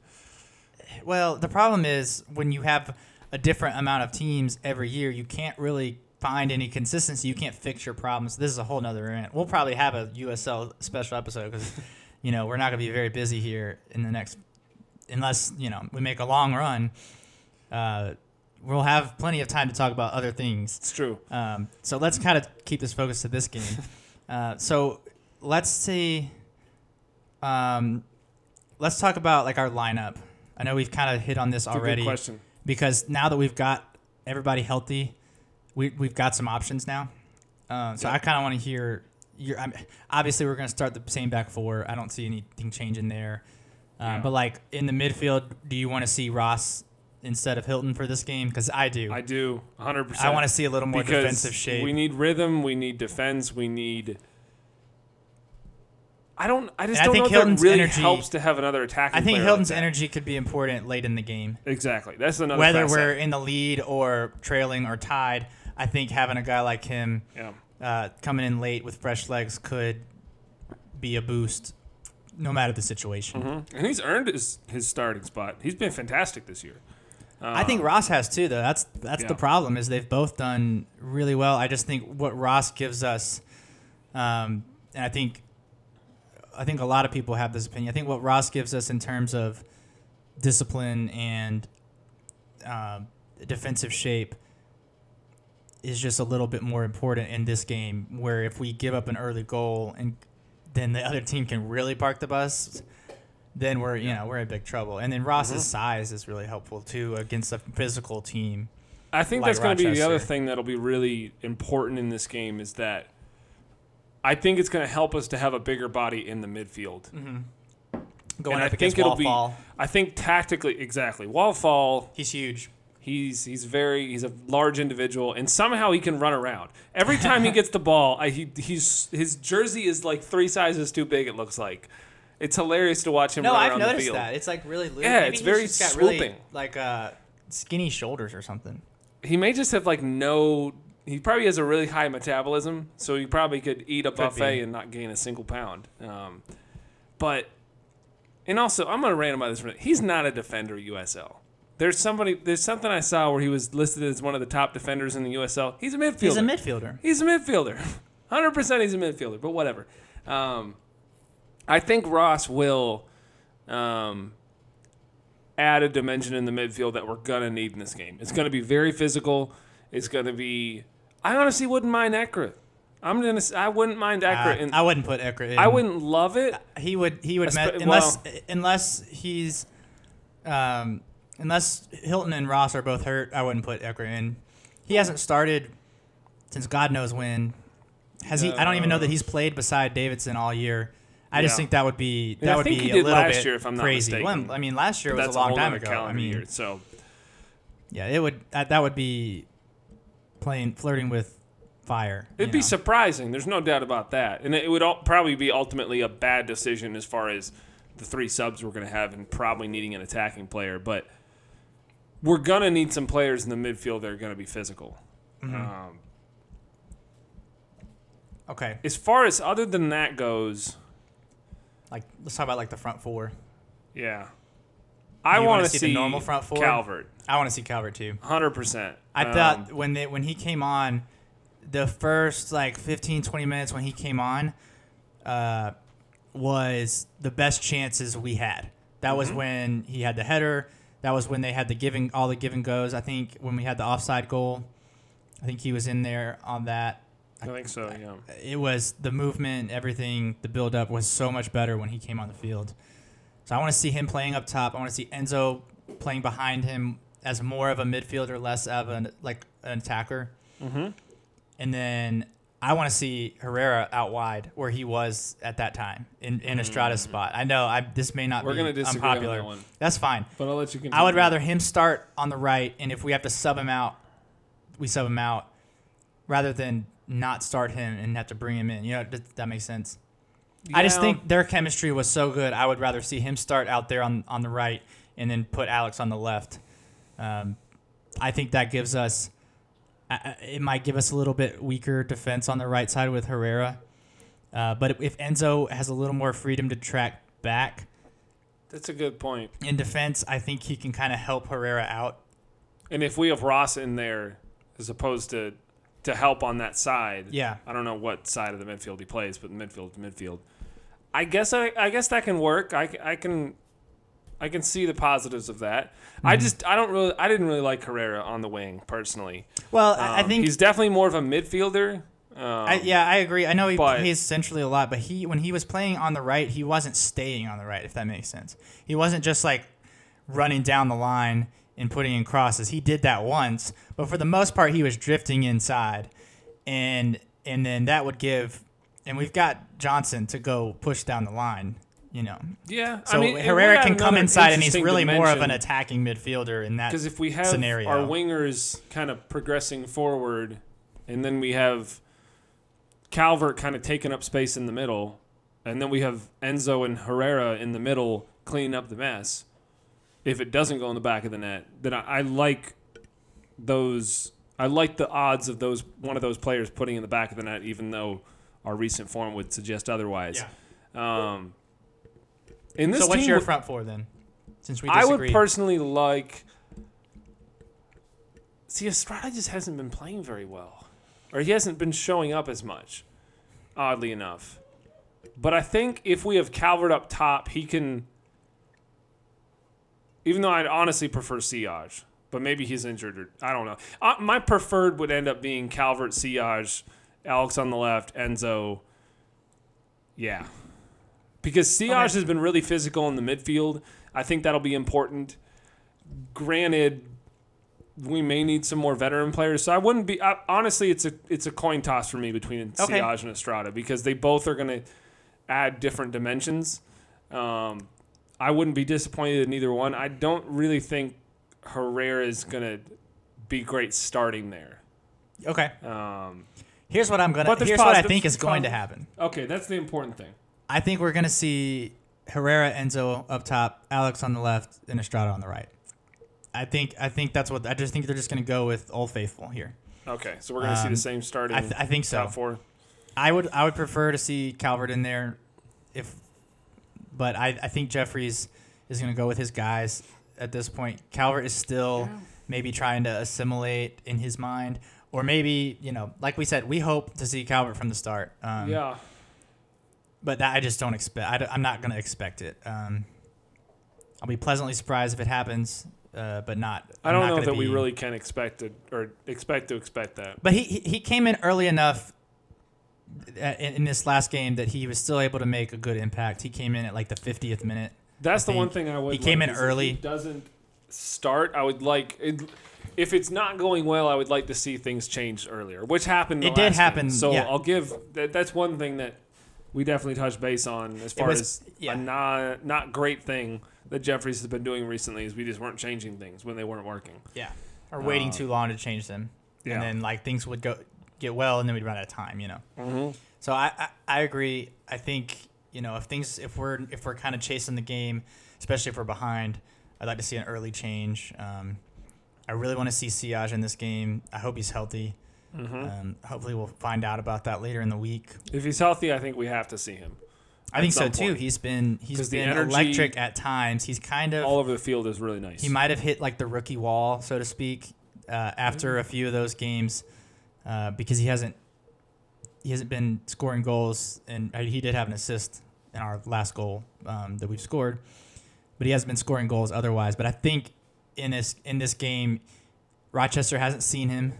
S1: Well, the problem is when you have a different amount of teams every year, you can't really find any consistency. You can't fix your problems. This is a whole nother rant. We'll probably have a USL special episode because, (laughs) you know, we're not going to be very busy here in the next, unless, you know, we make a long run. Uh, we'll have plenty of time to talk about other things.
S2: It's true.
S1: Um, so let's kind of keep this focus to this game. (laughs) uh, so let's see. Um, let's talk about like our lineup. I know we've kind of hit on this
S2: good
S1: already
S2: question.
S1: because now that we've got everybody healthy, we we've got some options now. Um, so
S2: Yeah.
S1: I kind of want to hear your. I mean, obviously, we're going to start the same back four. I don't see anything changing there. Um,
S2: Yeah.
S1: But like in the midfield, do you want to see Ross instead of Hilton for this game? Because I do.
S2: I do 100%.
S1: I want to see a little more
S2: because
S1: defensive shape.
S2: We need rhythm. We need defense. We need. I don't. I just
S1: And I
S2: don't
S1: think
S2: know if
S1: Hilton's
S2: it really
S1: energy-
S2: helps to have another attacking.
S1: I think Hilton's
S2: like
S1: energy could be important late in the game.
S2: Exactly. That's another.
S1: Whether
S2: facet.
S1: we're in the lead or trailing or tied, I think having a guy like him
S2: yeah.
S1: uh, coming in late with fresh legs could be a boost, no matter the situation.
S2: hmm And he's earned his his starting spot. He's been fantastic this year.
S1: I think Ross has too, though. That's that's
S2: Yeah.
S1: the problem is they've both done really well. I just think what Ross gives us, um, and I think, I think a lot of people have this opinion. I think what Ross gives us in terms of discipline and um defensive shape is just a little bit more important in this game. Where if we give up an early goal and then the other team can really park the bus, then we're you know we're in big trouble. And then Ross's
S2: Mm-hmm.
S1: size is really helpful too against a physical team.
S2: I think
S1: like
S2: that's going to be the other thing that'll be really important in this game is that I think it's going to help us to have a bigger body in the midfield.
S1: Going
S2: And
S1: up
S2: I think
S1: against
S2: it'll
S1: wall
S2: be. I think tactically, exactly. Wall fall.
S1: he's huge.
S2: He's he's very he's a large individual, and somehow he can run around. Every time he gets the ball, I, he he's his jersey is like three sizes too big. It looks like. It's hilarious to watch him
S1: No,
S2: run
S1: I've
S2: around the
S1: noticed
S2: field.
S1: that. It's like really loose.
S2: Yeah,
S1: Maybe
S2: it's
S1: he's
S2: very
S1: got really,
S2: swooping.
S1: like uh, skinny shoulders or something.
S2: He may just have like no. He probably has a really high metabolism, so he probably could eat a buffet
S1: be.
S2: and not gain a single pound. Um, but, and also, I'm gonna rant about this. for a minute. He's not a defender USL. There's somebody. There's something I saw where he was listed as one of the top defenders in the USL. He's a midfielder.
S1: He's a midfielder.
S2: He's a midfielder. (laughs) 100% he's a midfielder, but whatever. Um, I think Ross will um, add a dimension in the midfield that we're going to need in this game. It's going to be very physical. It's going to be. I honestly wouldn't mind Ekra. I'm gonna. I wouldn't mind Ekra.
S1: Uh,
S2: and
S1: I wouldn't put Ekra in.
S2: I wouldn't love it.
S1: He would. He would.
S2: Espe-
S1: Met, unless unless he's, um, unless Hilton and Ross are both hurt, I wouldn't put Ekra in. He hasn't started since God knows when. Has he? I don't even know that he's played beside Davidson all year. I just think that would be that
S2: I
S1: would
S2: think
S1: be
S2: he
S1: a
S2: did
S1: little
S2: last
S1: bit
S2: year, if I'm not
S1: crazy.
S2: mistaken.
S1: Well, I mean, last year was
S2: That's
S1: a long
S2: whole
S1: time ago. I
S2: calendar
S1: mean,
S2: year. So
S1: yeah, it would that, that would be playing flirting with fire.
S2: It'd be
S1: know.
S2: surprising. There's no doubt about that. And it would all, probably be ultimately a bad decision as far as the three subs we're going to have and probably needing an attacking player. But we're going to need some players in the midfield that are going to be physical.
S1: Mm-hmm.
S2: Um,
S1: okay.
S2: as far as other than that goes,
S1: Like let's talk about like the front four.
S2: yeah. I want
S1: wanna see the normal front four?
S2: Calvert.
S1: I want to see Calvert too.
S2: 100%.
S1: I
S2: Um,
S1: thought when they when he came on, the first like 15, 20 minutes when he came on, uh, was the best chances we had. That
S2: Mm-hmm.
S1: was when he had the header. That was when they had the giving all the give and goes. I think when we had the offside goal, I think he was in there on that.
S2: I think so, yeah.
S1: It was the movement, everything, the build up was so much better when he came on the field. So I want to see him playing up top. I want to see Enzo playing behind him as more of a midfielder, less of an like an attacker.
S2: Mm-hmm.
S1: And then I want to see Herrera out wide where he was at that time in, in Estrada's spot. I know I this may not.
S2: We're
S1: be
S2: gonna disagree on that one.
S1: That's fine.
S2: But I'll let you continue.
S1: I would rather him start on the right, and if we have to sub him out, we sub him out, rather than not start him and have to bring him in. You know, does that makes sense? I just think their chemistry was so good. I would rather see him start out there on, on the right and then put Alex on the left. Um, I think that gives us. I- It might give us a little bit weaker defense on the right side with Herrera, uh, but if Enzo has a little more freedom to track back
S2: That's a good point.
S1: in defense, I think he can kind of help Herrera out.
S2: And if we have Ross in there as opposed to to help on that side,
S1: Yeah.
S2: I don't know what side of the midfield he plays, but midfield to midfield. I guess I, I guess that can work. I, I can I can see the positives of that. I just I don't really I didn't really like Herrera on the wing personally.
S1: Well, I I
S2: Um,
S1: think
S2: he's definitely more of a midfielder Um,
S1: I, yeah, I agree. I know he
S2: but-
S1: plays centrally a lot, but he when he was playing on the right, he wasn't staying on the right. If that makes sense, he wasn't just like running down the line and putting in crosses. He did that once, but for the most part, he was drifting inside, and and then that would give. And we've got Johnson to go push down the line. You know,
S2: Yeah,
S1: so
S2: I mean,
S1: Herrera can come inside, and he's really more of an attacking midfielder in that.
S2: Because if we have
S1: scenario.
S2: our wingers kind of progressing forward, and then we have Calvert kind of taking up space in the middle, and then we have Enzo and Herrera in the middle cleaning up the mess. If it doesn't go in the back of the net, then I, I like those. I like the odds of those one of those players putting in the back of the net, even though our recent form would suggest otherwise. Um, in this
S1: so what's
S2: team,
S1: your front four then? Since we
S2: I would personally like. See, Estrada just hasn't been playing very well, or he hasn't been showing up as much. Oddly enough, but I think if we have Calvert up top, he can. Even though I'd honestly prefer Siage, but maybe he's injured or I don't know. Uh, my preferred would end up being Calvert, Siage, Alex on the left, Enzo. Yeah, because Siage
S1: Okay.
S2: has been really physical in the midfield. I think that'll be important. Granted, we may need some more veteran players, so I wouldn't be. I, honestly, it's a it's a coin toss for me between
S1: Okay.
S2: Siage and Estrada because they both are going to add different dimensions. Um, I wouldn't be disappointed in either one. I don't really think Herrera is going to be great starting there.
S1: okay.
S2: Um,
S1: Here's what I'm gonna.
S2: But
S1: Here's what I think is going to happen.
S2: okay, that's the important thing.
S1: I think we're gonna see Herrera, Enzo up top, Alex on the left, and Estrada on the right. I think. I think that's what. I just think they're just gonna go with Old Faithful here.
S2: Okay, so we're going to see
S1: Um,
S2: the same starting
S1: I, th- I think so.
S2: top four.
S1: I would. I would prefer to see Calvert in there, if. But I. I think Jeffries is gonna go with his guys at this point. Calvert is still maybe trying to assimilate in his mind, or maybe you know, like we said, we hope to see Calvert from the start. Um,
S2: yeah.
S1: but that I just don't expect. I am not gonna expect it. Um, I'll be pleasantly surprised if it happens, uh, but not.
S2: I
S1: I'm
S2: don't
S1: not
S2: know
S1: gonna
S2: that we really can expect it or expect to expect that.
S1: But he he he came in early enough in, in this last game that he was still able to make a good impact. He came in at like the 50th minute.
S2: That's
S1: I
S2: the one thing I would.
S1: he came in early.
S2: Doesn't start. I would like. It, if it's not going well, I would like to see things change earlier, which happened.
S1: It did
S2: last game.
S1: happen,
S2: So
S1: yeah.
S2: I'll give. That, that's one thing that we definitely touched base on as far
S1: was-
S2: as
S1: yeah.
S2: a not not great thing that Jeffries has been doing recently is we just weren't changing things when they weren't working.
S1: Yeah. Or waiting
S2: Uh,
S1: too long to change them,
S2: yeah.
S1: and then like things would go get well, and then we'd run out of time. You know.
S2: Mm-hmm.
S1: So I, I, I agree. I think you know if things if we're if we're kind of chasing the game, especially if we're behind, I'd like to see an early change. Um, I really want to see Siage in this game. I hope he's healthy.
S2: Mm-hmm.
S1: Um, hopefully, we'll find out about that later in the week.
S2: If he's healthy, I think we have to see him.
S1: I think so
S2: some
S1: too. He's been he's been
S2: energy-
S1: electric at times. He's kind of
S2: All over the field is really nice.
S1: he might have hit like the rookie wall, so to speak, uh, after a few of those games, uh, because he hasn't he hasn't been scoring goals, and uh, he did have an assist in our last goal um, that we've scored, but he hasn't been scoring goals otherwise. But I think in this in this game, Rochester hasn't seen him.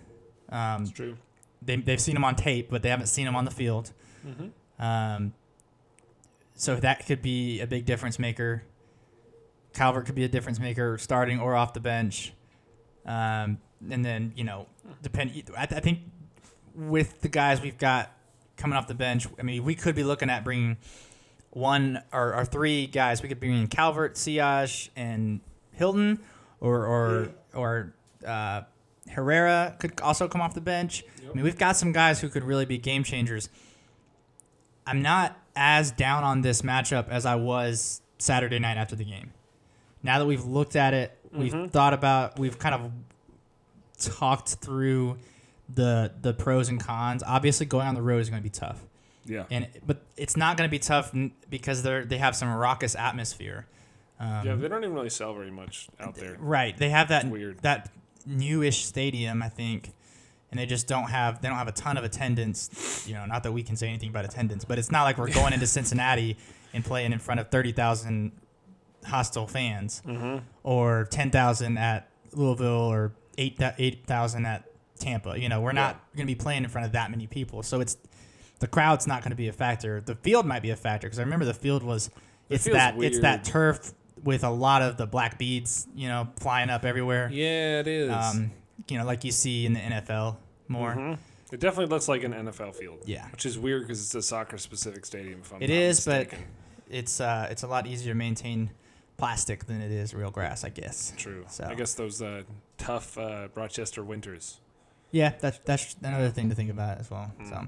S1: Um,
S2: It's true.
S1: they, they've seen him on tape, but they haven't seen him on the field.
S2: Mm-hmm.
S1: Um, so that could be a big difference maker. Calvert could be a difference maker, starting or off the bench. Um, and then you know, depend. I, I think with the guys we've got coming off the bench, I mean, we could be looking at bringing one or, or three guys. We could bring in Calvert, Siage, and Hilton, or or or uh, Herrera could also come off the bench. I mean, we've got some guys who could really be game changers. I'm not as down on this matchup as I was Saturday night after the game. Now that we've looked at it, we've
S2: Mhm.
S1: thought about, we've kind of talked through the the pros and cons. Obviously, going on the road is going to be tough,
S2: Yeah.
S1: and but it's not going to be tough because they're they have some raucous atmosphere. Um,
S2: yeah, they don't even really sell very much out there.
S1: Right. They have that
S2: It's weird.
S1: that newish stadium, I think, and they just don't have they don't have a ton of attendance. You know, not that we can say anything about attendance, but it's not like we're (laughs) going into Cincinnati and playing in front of thirty thousand hostile fans
S2: Mm-hmm.
S1: or ten thousand at Louisville or eight eight thousand at Tampa. You know, we're not going to be playing in front of that many people, so it's the crowd's not going to be a factor. The field might be a factor because I remember the field was it's that it's that turf with a lot of the black beads, you know, flying up everywhere.
S2: Yeah, it is.
S1: Um, you know, like you see in the NFL more.
S2: Mhm. It definitely looks like an NFL field.
S1: Yeah.
S2: Which is weird because it's a soccer specific stadium. If I'm
S1: It is, but it's uh, it's a lot easier to maintain plastic than it is real grass, I guess.
S2: true.
S1: so-
S2: I guess those uh, tough uh, Rochester winters.
S1: Yeah, that's that's another thing to think about as well.
S2: Mm.
S1: So,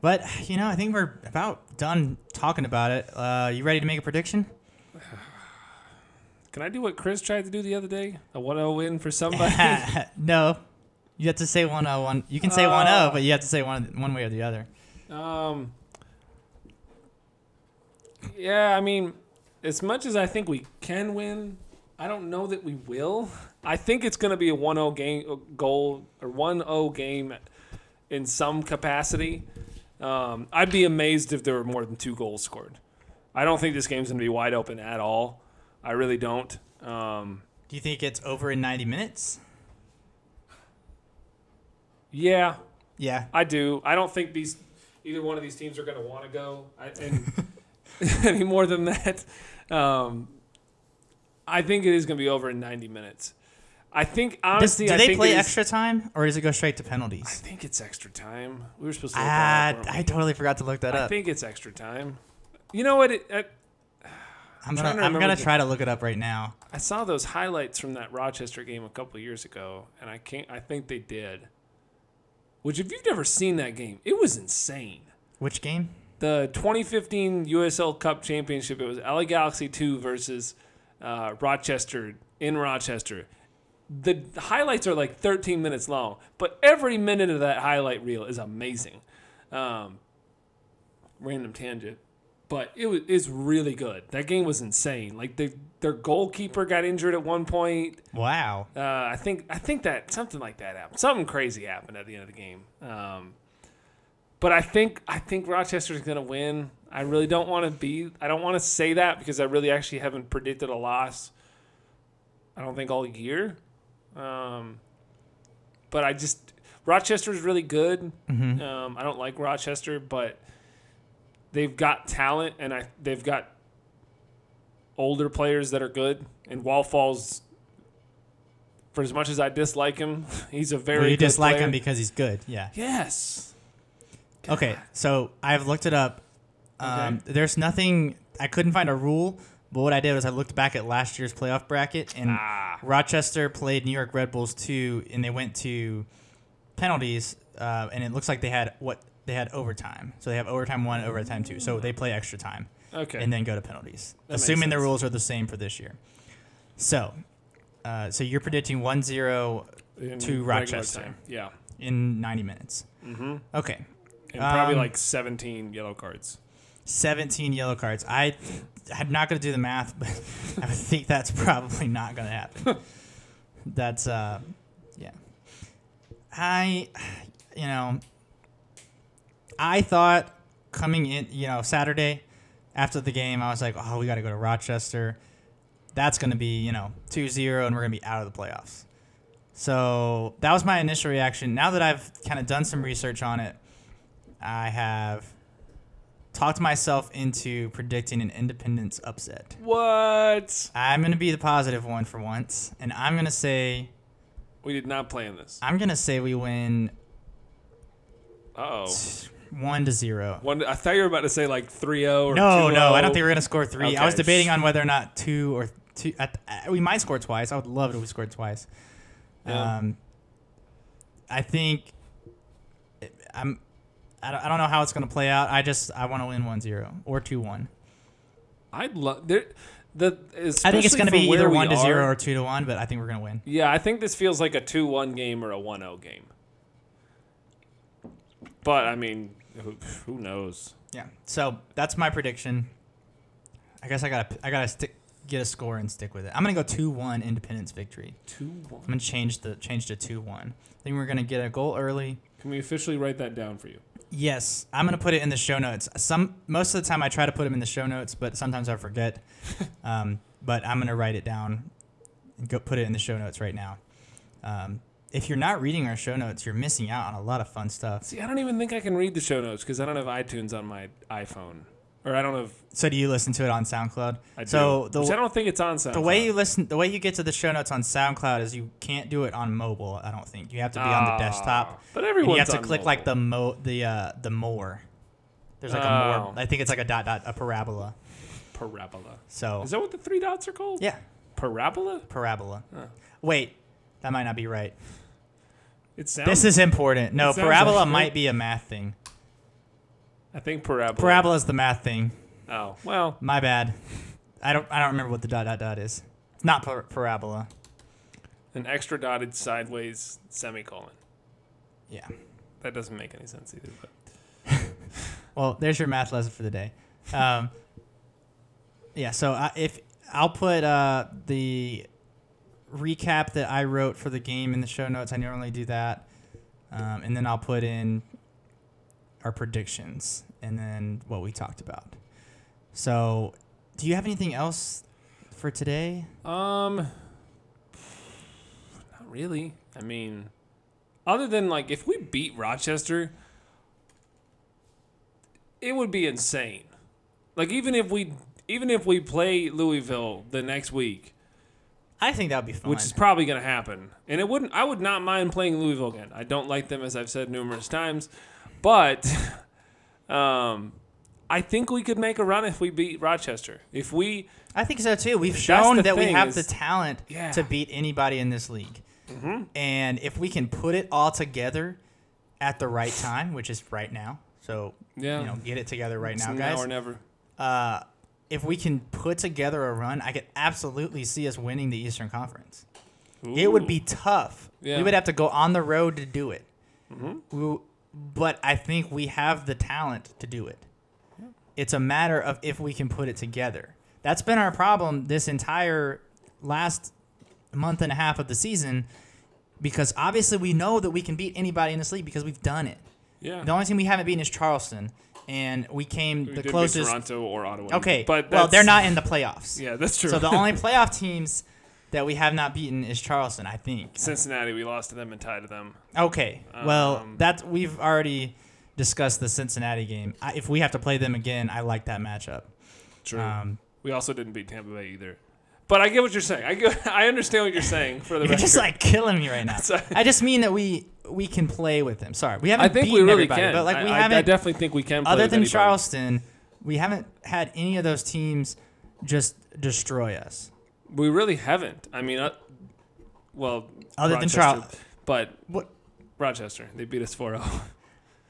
S1: but you know, I think we're about done talking about it. Uh, you ready to make a prediction? (sighs)
S2: Can I do what Chris tried to do the other day? A 1-0 win for somebody. (laughs)
S1: no, you have to say one oh one. You can say
S2: Uh.
S1: one oh, but you have to say one one way or the other.
S2: Um. Yeah, I mean, as much as I think we can win, I don't know that we will. I think it's going to be a 1-0 game uh, goal or 1-0 game in some capacity. Um, I'd be amazed if there were more than two goals scored. I don't think this game's going to be wide open at all. I really don't. Um,
S1: Do you think it's over in ninety minutes?
S2: yeah,
S1: Yeah.
S2: I do. I don't think these either one of these teams are going to want to go I, and (laughs) (laughs) any more than that. Um, I think it is going to be over in 90 minutes. I think
S1: Does, do
S2: I
S1: they
S2: think
S1: play
S2: is-
S1: extra time or does it go straight to penalties?
S2: I think it's extra time. We were supposed to. Look
S1: Ah,
S2: that up,
S1: I totally forgot to look that
S2: I
S1: up.
S2: I think it's extra time. You know what? It, I,
S1: I'm
S2: trying
S1: gonna I'm gonna
S2: the-
S1: try to look it up right now.
S2: I saw those highlights from that Rochester game a couple years ago, and I can't. I think they did. Which, if you've never seen that game, it was insane.
S1: Which game?
S2: the 2015 USL Cup Championship. It was LA Galaxy 2 versus uh, Rochester in Rochester. The highlights are like 13 minutes long, but every minute of that highlight reel is amazing. Um, random tangent, but it was it's really good. That game was insane. Like they, their goalkeeper got injured at one point.
S1: Wow.
S2: Uh, I think I think that something like that happened. Something crazy happened at the end of the game. Um, but I think I think Rochester's gonna win. I really don't want to be. I don't want to say that because I really actually haven't predicted a loss. I don't think all year. Um, but I just Rochester is really good.
S1: hmm
S2: Um, I don't like Rochester, but they've got talent and I they've got older players that are good. And Wallfall's, for as much as I dislike him, (laughs) he's a very
S1: Well, you dislike
S2: player.
S1: him because he's good. Yeah.
S2: yes.
S1: Okay, so I've looked it up. Um, There's nothing. I couldn't find a rule, but what I did was I looked back at last year's playoff bracket, and
S2: Ah.
S1: Rochester played New York Red Bulls two, and they went to penalties, uh, and it looks like they had what they had overtime. So they have overtime one, overtime two. So they play extra time
S2: Okay.
S1: and then go to penalties,
S2: That
S1: assuming the rules are the same for this year. So, uh, so you're predicting 1-0
S2: In
S1: to Rochester.
S2: time. Yeah.
S1: in 90 minutes.
S2: Mm-hmm.
S1: Okay,
S2: And probably
S1: Um,
S2: like 17 yellow cards.
S1: 17 yellow cards. I I'm not going to do the math, but (laughs) I think that's probably not going to happen. (laughs) That's uh yeah. I you know I thought coming in, you know, Saturday after the game, I was like, "Oh, we got to go to Rochester. That's going to be, you know, 2-0 and we're going to be out of the playoffs." So, that was my initial reaction. Now that I've kind of done some research on it, I have talked myself into predicting an independence upset.
S2: What?
S1: I'm going to be the positive one for once, and I'm going to say
S2: We did not plan this.
S1: I'm going to say we win
S2: oh.
S1: 1 to 0.
S2: One. I thought you were about to say like 3-0 or
S1: No,
S2: 2-0.
S1: no, I don't think we're going to score 3. I was debating on whether or not 2 or 2 at, uh, we might score twice. I would love it if we scored twice.
S2: Yeah.
S1: Um I think I'm I don't, I don't know how it's going to play out. I just I want to win 1-0 or 2-1.
S2: I'd love there. The
S1: I think it's going to be either 1 to 0 or 2 to 1, but I think we're going to win.
S2: Yeah, I think this feels like a 2-1 game or a 1-0 game. But I mean, who, who knows?
S1: Yeah. So that's my prediction. I guess I gotta I gotta stick get a score and stick with it. I'm gonna go two one Independence victory.
S2: 2-1.
S1: I'm gonna change the change to two one. I think we're gonna get a goal early.
S2: Can we officially write that down for you?
S1: Yes, I'm gonna put it in the show notes. Some most of the time I try to put them in the show notes, but sometimes I forget. (laughs) um, but I'm gonna write it down and go put it in the show notes right now. Um, if you're not reading our show notes, you're missing out on a lot of fun stuff.
S2: See, I don't even think I can read the show notes because I don't have iTunes on my iPhone, or I don't have.
S1: So do you listen to it on SoundCloud?
S2: I do.
S1: so the
S2: which I don't think it's on SoundCloud.
S1: the way you listen, the way you get to the show notes on SoundCloud is you can't do it on mobile. I don't think you have to be on the
S2: Ah,
S1: desktop.
S2: But
S1: And
S2: everyone's
S1: you have to
S2: on
S1: click like the mo the uh the more. There's like a
S2: Oh.
S1: more. I think it's like a dot dot a parabola.
S2: parabola.
S1: So
S2: Is that what the three dots are called?
S1: yeah,
S2: Parabola.
S1: parabola.
S2: Oh.
S1: Wait, that might not be right.
S2: It sounds.
S1: This is important. No,
S2: sounds
S1: parabola
S2: like-
S1: might be a math thing.
S2: I think parabola.
S1: Parabola is the math thing.
S2: Oh well.
S1: My bad. I don't. I don't remember what the dot dot dot is. It's not par- parabola.
S2: An extra dotted sideways semicolon.
S1: Yeah.
S2: That doesn't make any sense either. But (laughs)
S1: Well, there's your math lesson for the day. Um, yeah. So I, if I'll put uh, the recap that I wrote for the game in the show notes. I normally do that, um, and then I'll put in our predictions and then what we talked about. So, do you have anything else for today?
S2: um, not really. I mean, other than like if we beat Rochester, it would be insane. Like even if we even if we play Louisville the next week,
S1: I think that would be fun.
S2: which is probably going to happen. And it wouldn't. I would not mind playing Louisville again. I don't like them, as I've said numerous times, but (laughs) um, I think we could make a run if we beat Rochester. If we,
S1: I think so too. We've shown that we have
S2: is-
S1: the talent
S2: Yeah.
S1: to beat anybody in this league. And if we can put it all together at the right time, which is right now, so
S2: yeah,
S1: you know, get it together right
S2: it's
S1: now,
S2: now or
S1: guys.
S2: never.
S1: Uh, if we can put together a run, I could absolutely see us winning the Eastern Conference. It would be tough.
S2: Yeah.
S1: We would have to go on the road to do it.
S2: Mhm.
S1: We- but I think we have the talent to do it. It's a matter of if we can put it together. That's been our problem this entire last month and a half of the season because obviously we know that we can beat anybody in this league because we've done it.
S2: Yeah,
S1: The only team we haven't beaten is Charleston, and we came
S2: we
S1: the closest.
S2: Toronto or Ottawa.
S1: Okay,
S2: but
S1: well, they're not in the playoffs. (laughs)
S2: Yeah, that's true.
S1: So the only (laughs) playoff teams that we have not beaten is Charleston, I think.
S2: Cincinnati, we lost to them and tied to them.
S1: Okay, well,
S2: Um,
S1: that's we've already discussed the Cincinnati game. I, if we have to play them again, I like that matchup.
S2: True.
S1: Um,
S2: we also didn't beat Tampa Bay either. But I get what you're saying. I get, (laughs) I understand what you're saying. For the (laughs)
S1: you're just like killing me right now. (laughs)
S2: Sorry.
S1: I just mean that we we can play with them. Sorry, we haven't
S2: I think
S1: beaten
S2: we really
S1: everybody,
S2: can.
S1: but like we
S2: I, I-
S1: haven't.
S2: I definitely think we can. Play
S1: other
S2: with
S1: than
S2: anybody.
S1: Charleston, we haven't had any of those teams just destroy us.
S2: We really haven't. I mean, uh, well,
S1: Other than
S2: Rochester,
S1: Charl-
S2: but
S1: What?
S2: Rochester, they beat us 4-0. (laughs)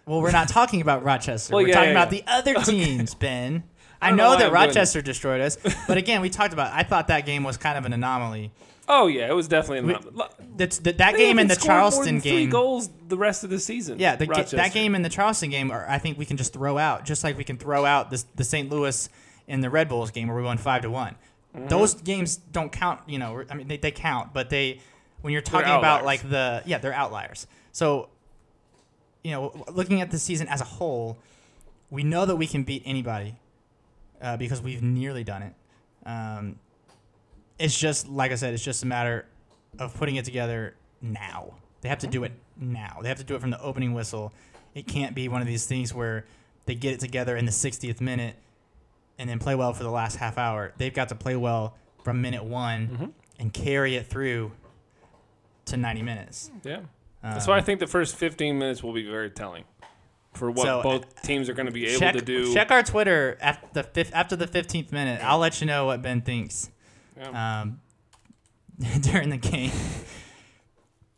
S1: Well, we're not talking about Rochester.
S2: Well,
S1: we're
S2: yeah,
S1: talking
S2: yeah,
S1: about
S2: yeah.
S1: the other (laughs) teams, Ben. I,
S2: I know
S1: know that
S2: I'm
S1: Rochester destroyed us, (laughs) but again, we talked about. I thought that game was kind of an anomaly.
S2: Oh yeah, it was definitely. An,
S1: That's that, that
S2: They
S1: game and the Charleston
S2: than Three
S1: game.
S2: goals the rest of the season.
S1: Yeah, the, that game and the Charleston game, are, I think we can just throw out, just like we can throw out this, the St. Louis and the Red Bulls game where we won five to one.
S2: Mm-hmm.
S1: Those games don't count. You know, I mean they, they count, but they when you're talking about like the yeah they're outliers. So you know, looking at the season as a whole, we know that we can beat anybody uh, because we've nearly done it. Um, it's just like I said, it's just a matter of putting it together now. They have to do it now. They have to do it from the opening whistle. It can't be one of these things where they get it together in the 60th minute and then play well for the last half hour. They've got to play well from minute one
S2: Mhm.
S1: and carry it through to 90 minutes.
S2: Yeah,
S1: Um,
S2: that's why I think the first 15 minutes will be very telling for what
S1: So,
S2: both teams are going to be able
S1: check,
S2: to do.
S1: check our Twitter after the fifth, after the 15th minute. I'll let you know what Ben thinks
S2: Yeah.
S1: um, (laughs) during the game.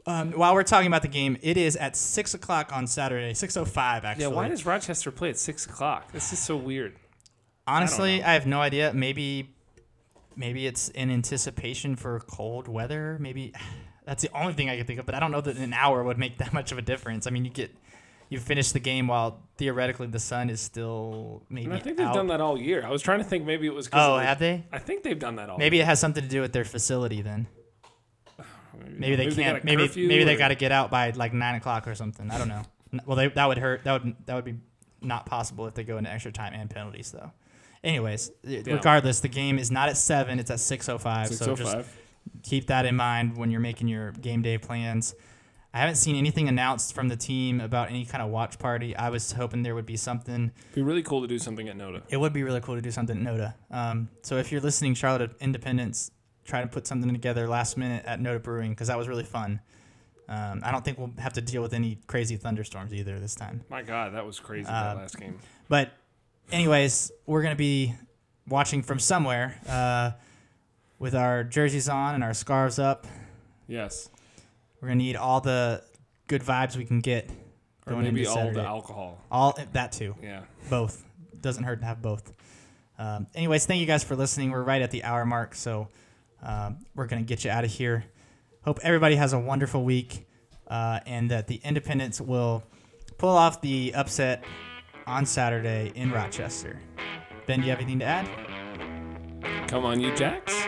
S1: Um, while we're talking about the game, it is at six o'clock on Saturday, six o five actually.
S2: yeah, why does Rochester play at six o'clock? This is so weird.
S1: Honestly,
S2: know.
S1: I, have no idea. Maybe, maybe it's in anticipation for cold weather. Maybe (sighs) that's the only thing I can think of. But I don't know that an hour would make that (laughs) much of a difference. I mean, you get you finish the game while theoretically the sun is still maybe.
S2: And I think they've
S1: out.
S2: done that all year. I was trying to think maybe it was.
S1: Oh,
S2: the-
S1: have they?
S2: I think they've done that all.
S1: Maybe it has something to do with their facility then. (sighs) Maybe they
S2: got
S1: can't.
S2: a
S1: maybe maybe they got to get out by like nine o'clock or something. I don't know. Well, they, that would hurt. That would that would be not possible if they go into extra time and penalties though. Anyways, regardless, the game is not at seven. It's at six o five. So
S2: oh
S1: just keep that in mind when you're making your game day plans. I haven't seen anything announced from the team about any kind of watch party. I was hoping there would be something.
S2: It'd be really cool to do something at Noda.
S1: It would be really cool to do something at Noda. Um, so if you're listening, Charlotte Independence, try to put something together last minute at Noda Brewing because that was really fun. Um, I don't think we'll have to deal with any crazy thunderstorms either this time.
S2: My God, that was crazy
S1: Uh,
S2: that last game.
S1: But, anyways, we're gonna be watching from somewhere uh, with our jerseys on and our scarves up.
S2: Yes,
S1: We're gonna need all the good vibes we can get
S2: or
S1: going
S2: maybe
S1: into
S2: all
S1: Saturday.
S2: the alcohol.
S1: all that too.
S2: Yeah.
S1: Both doesn't hurt to have both. Um, anyways, thank you guys for listening. We're right at the hour mark, so um, we're gonna get you out of here. Hope everybody has a wonderful week, uh, and that the Independence will pull off the upset on Saturday in Rochester. Ben, do you have anything to add?
S2: Come on, you Jacks.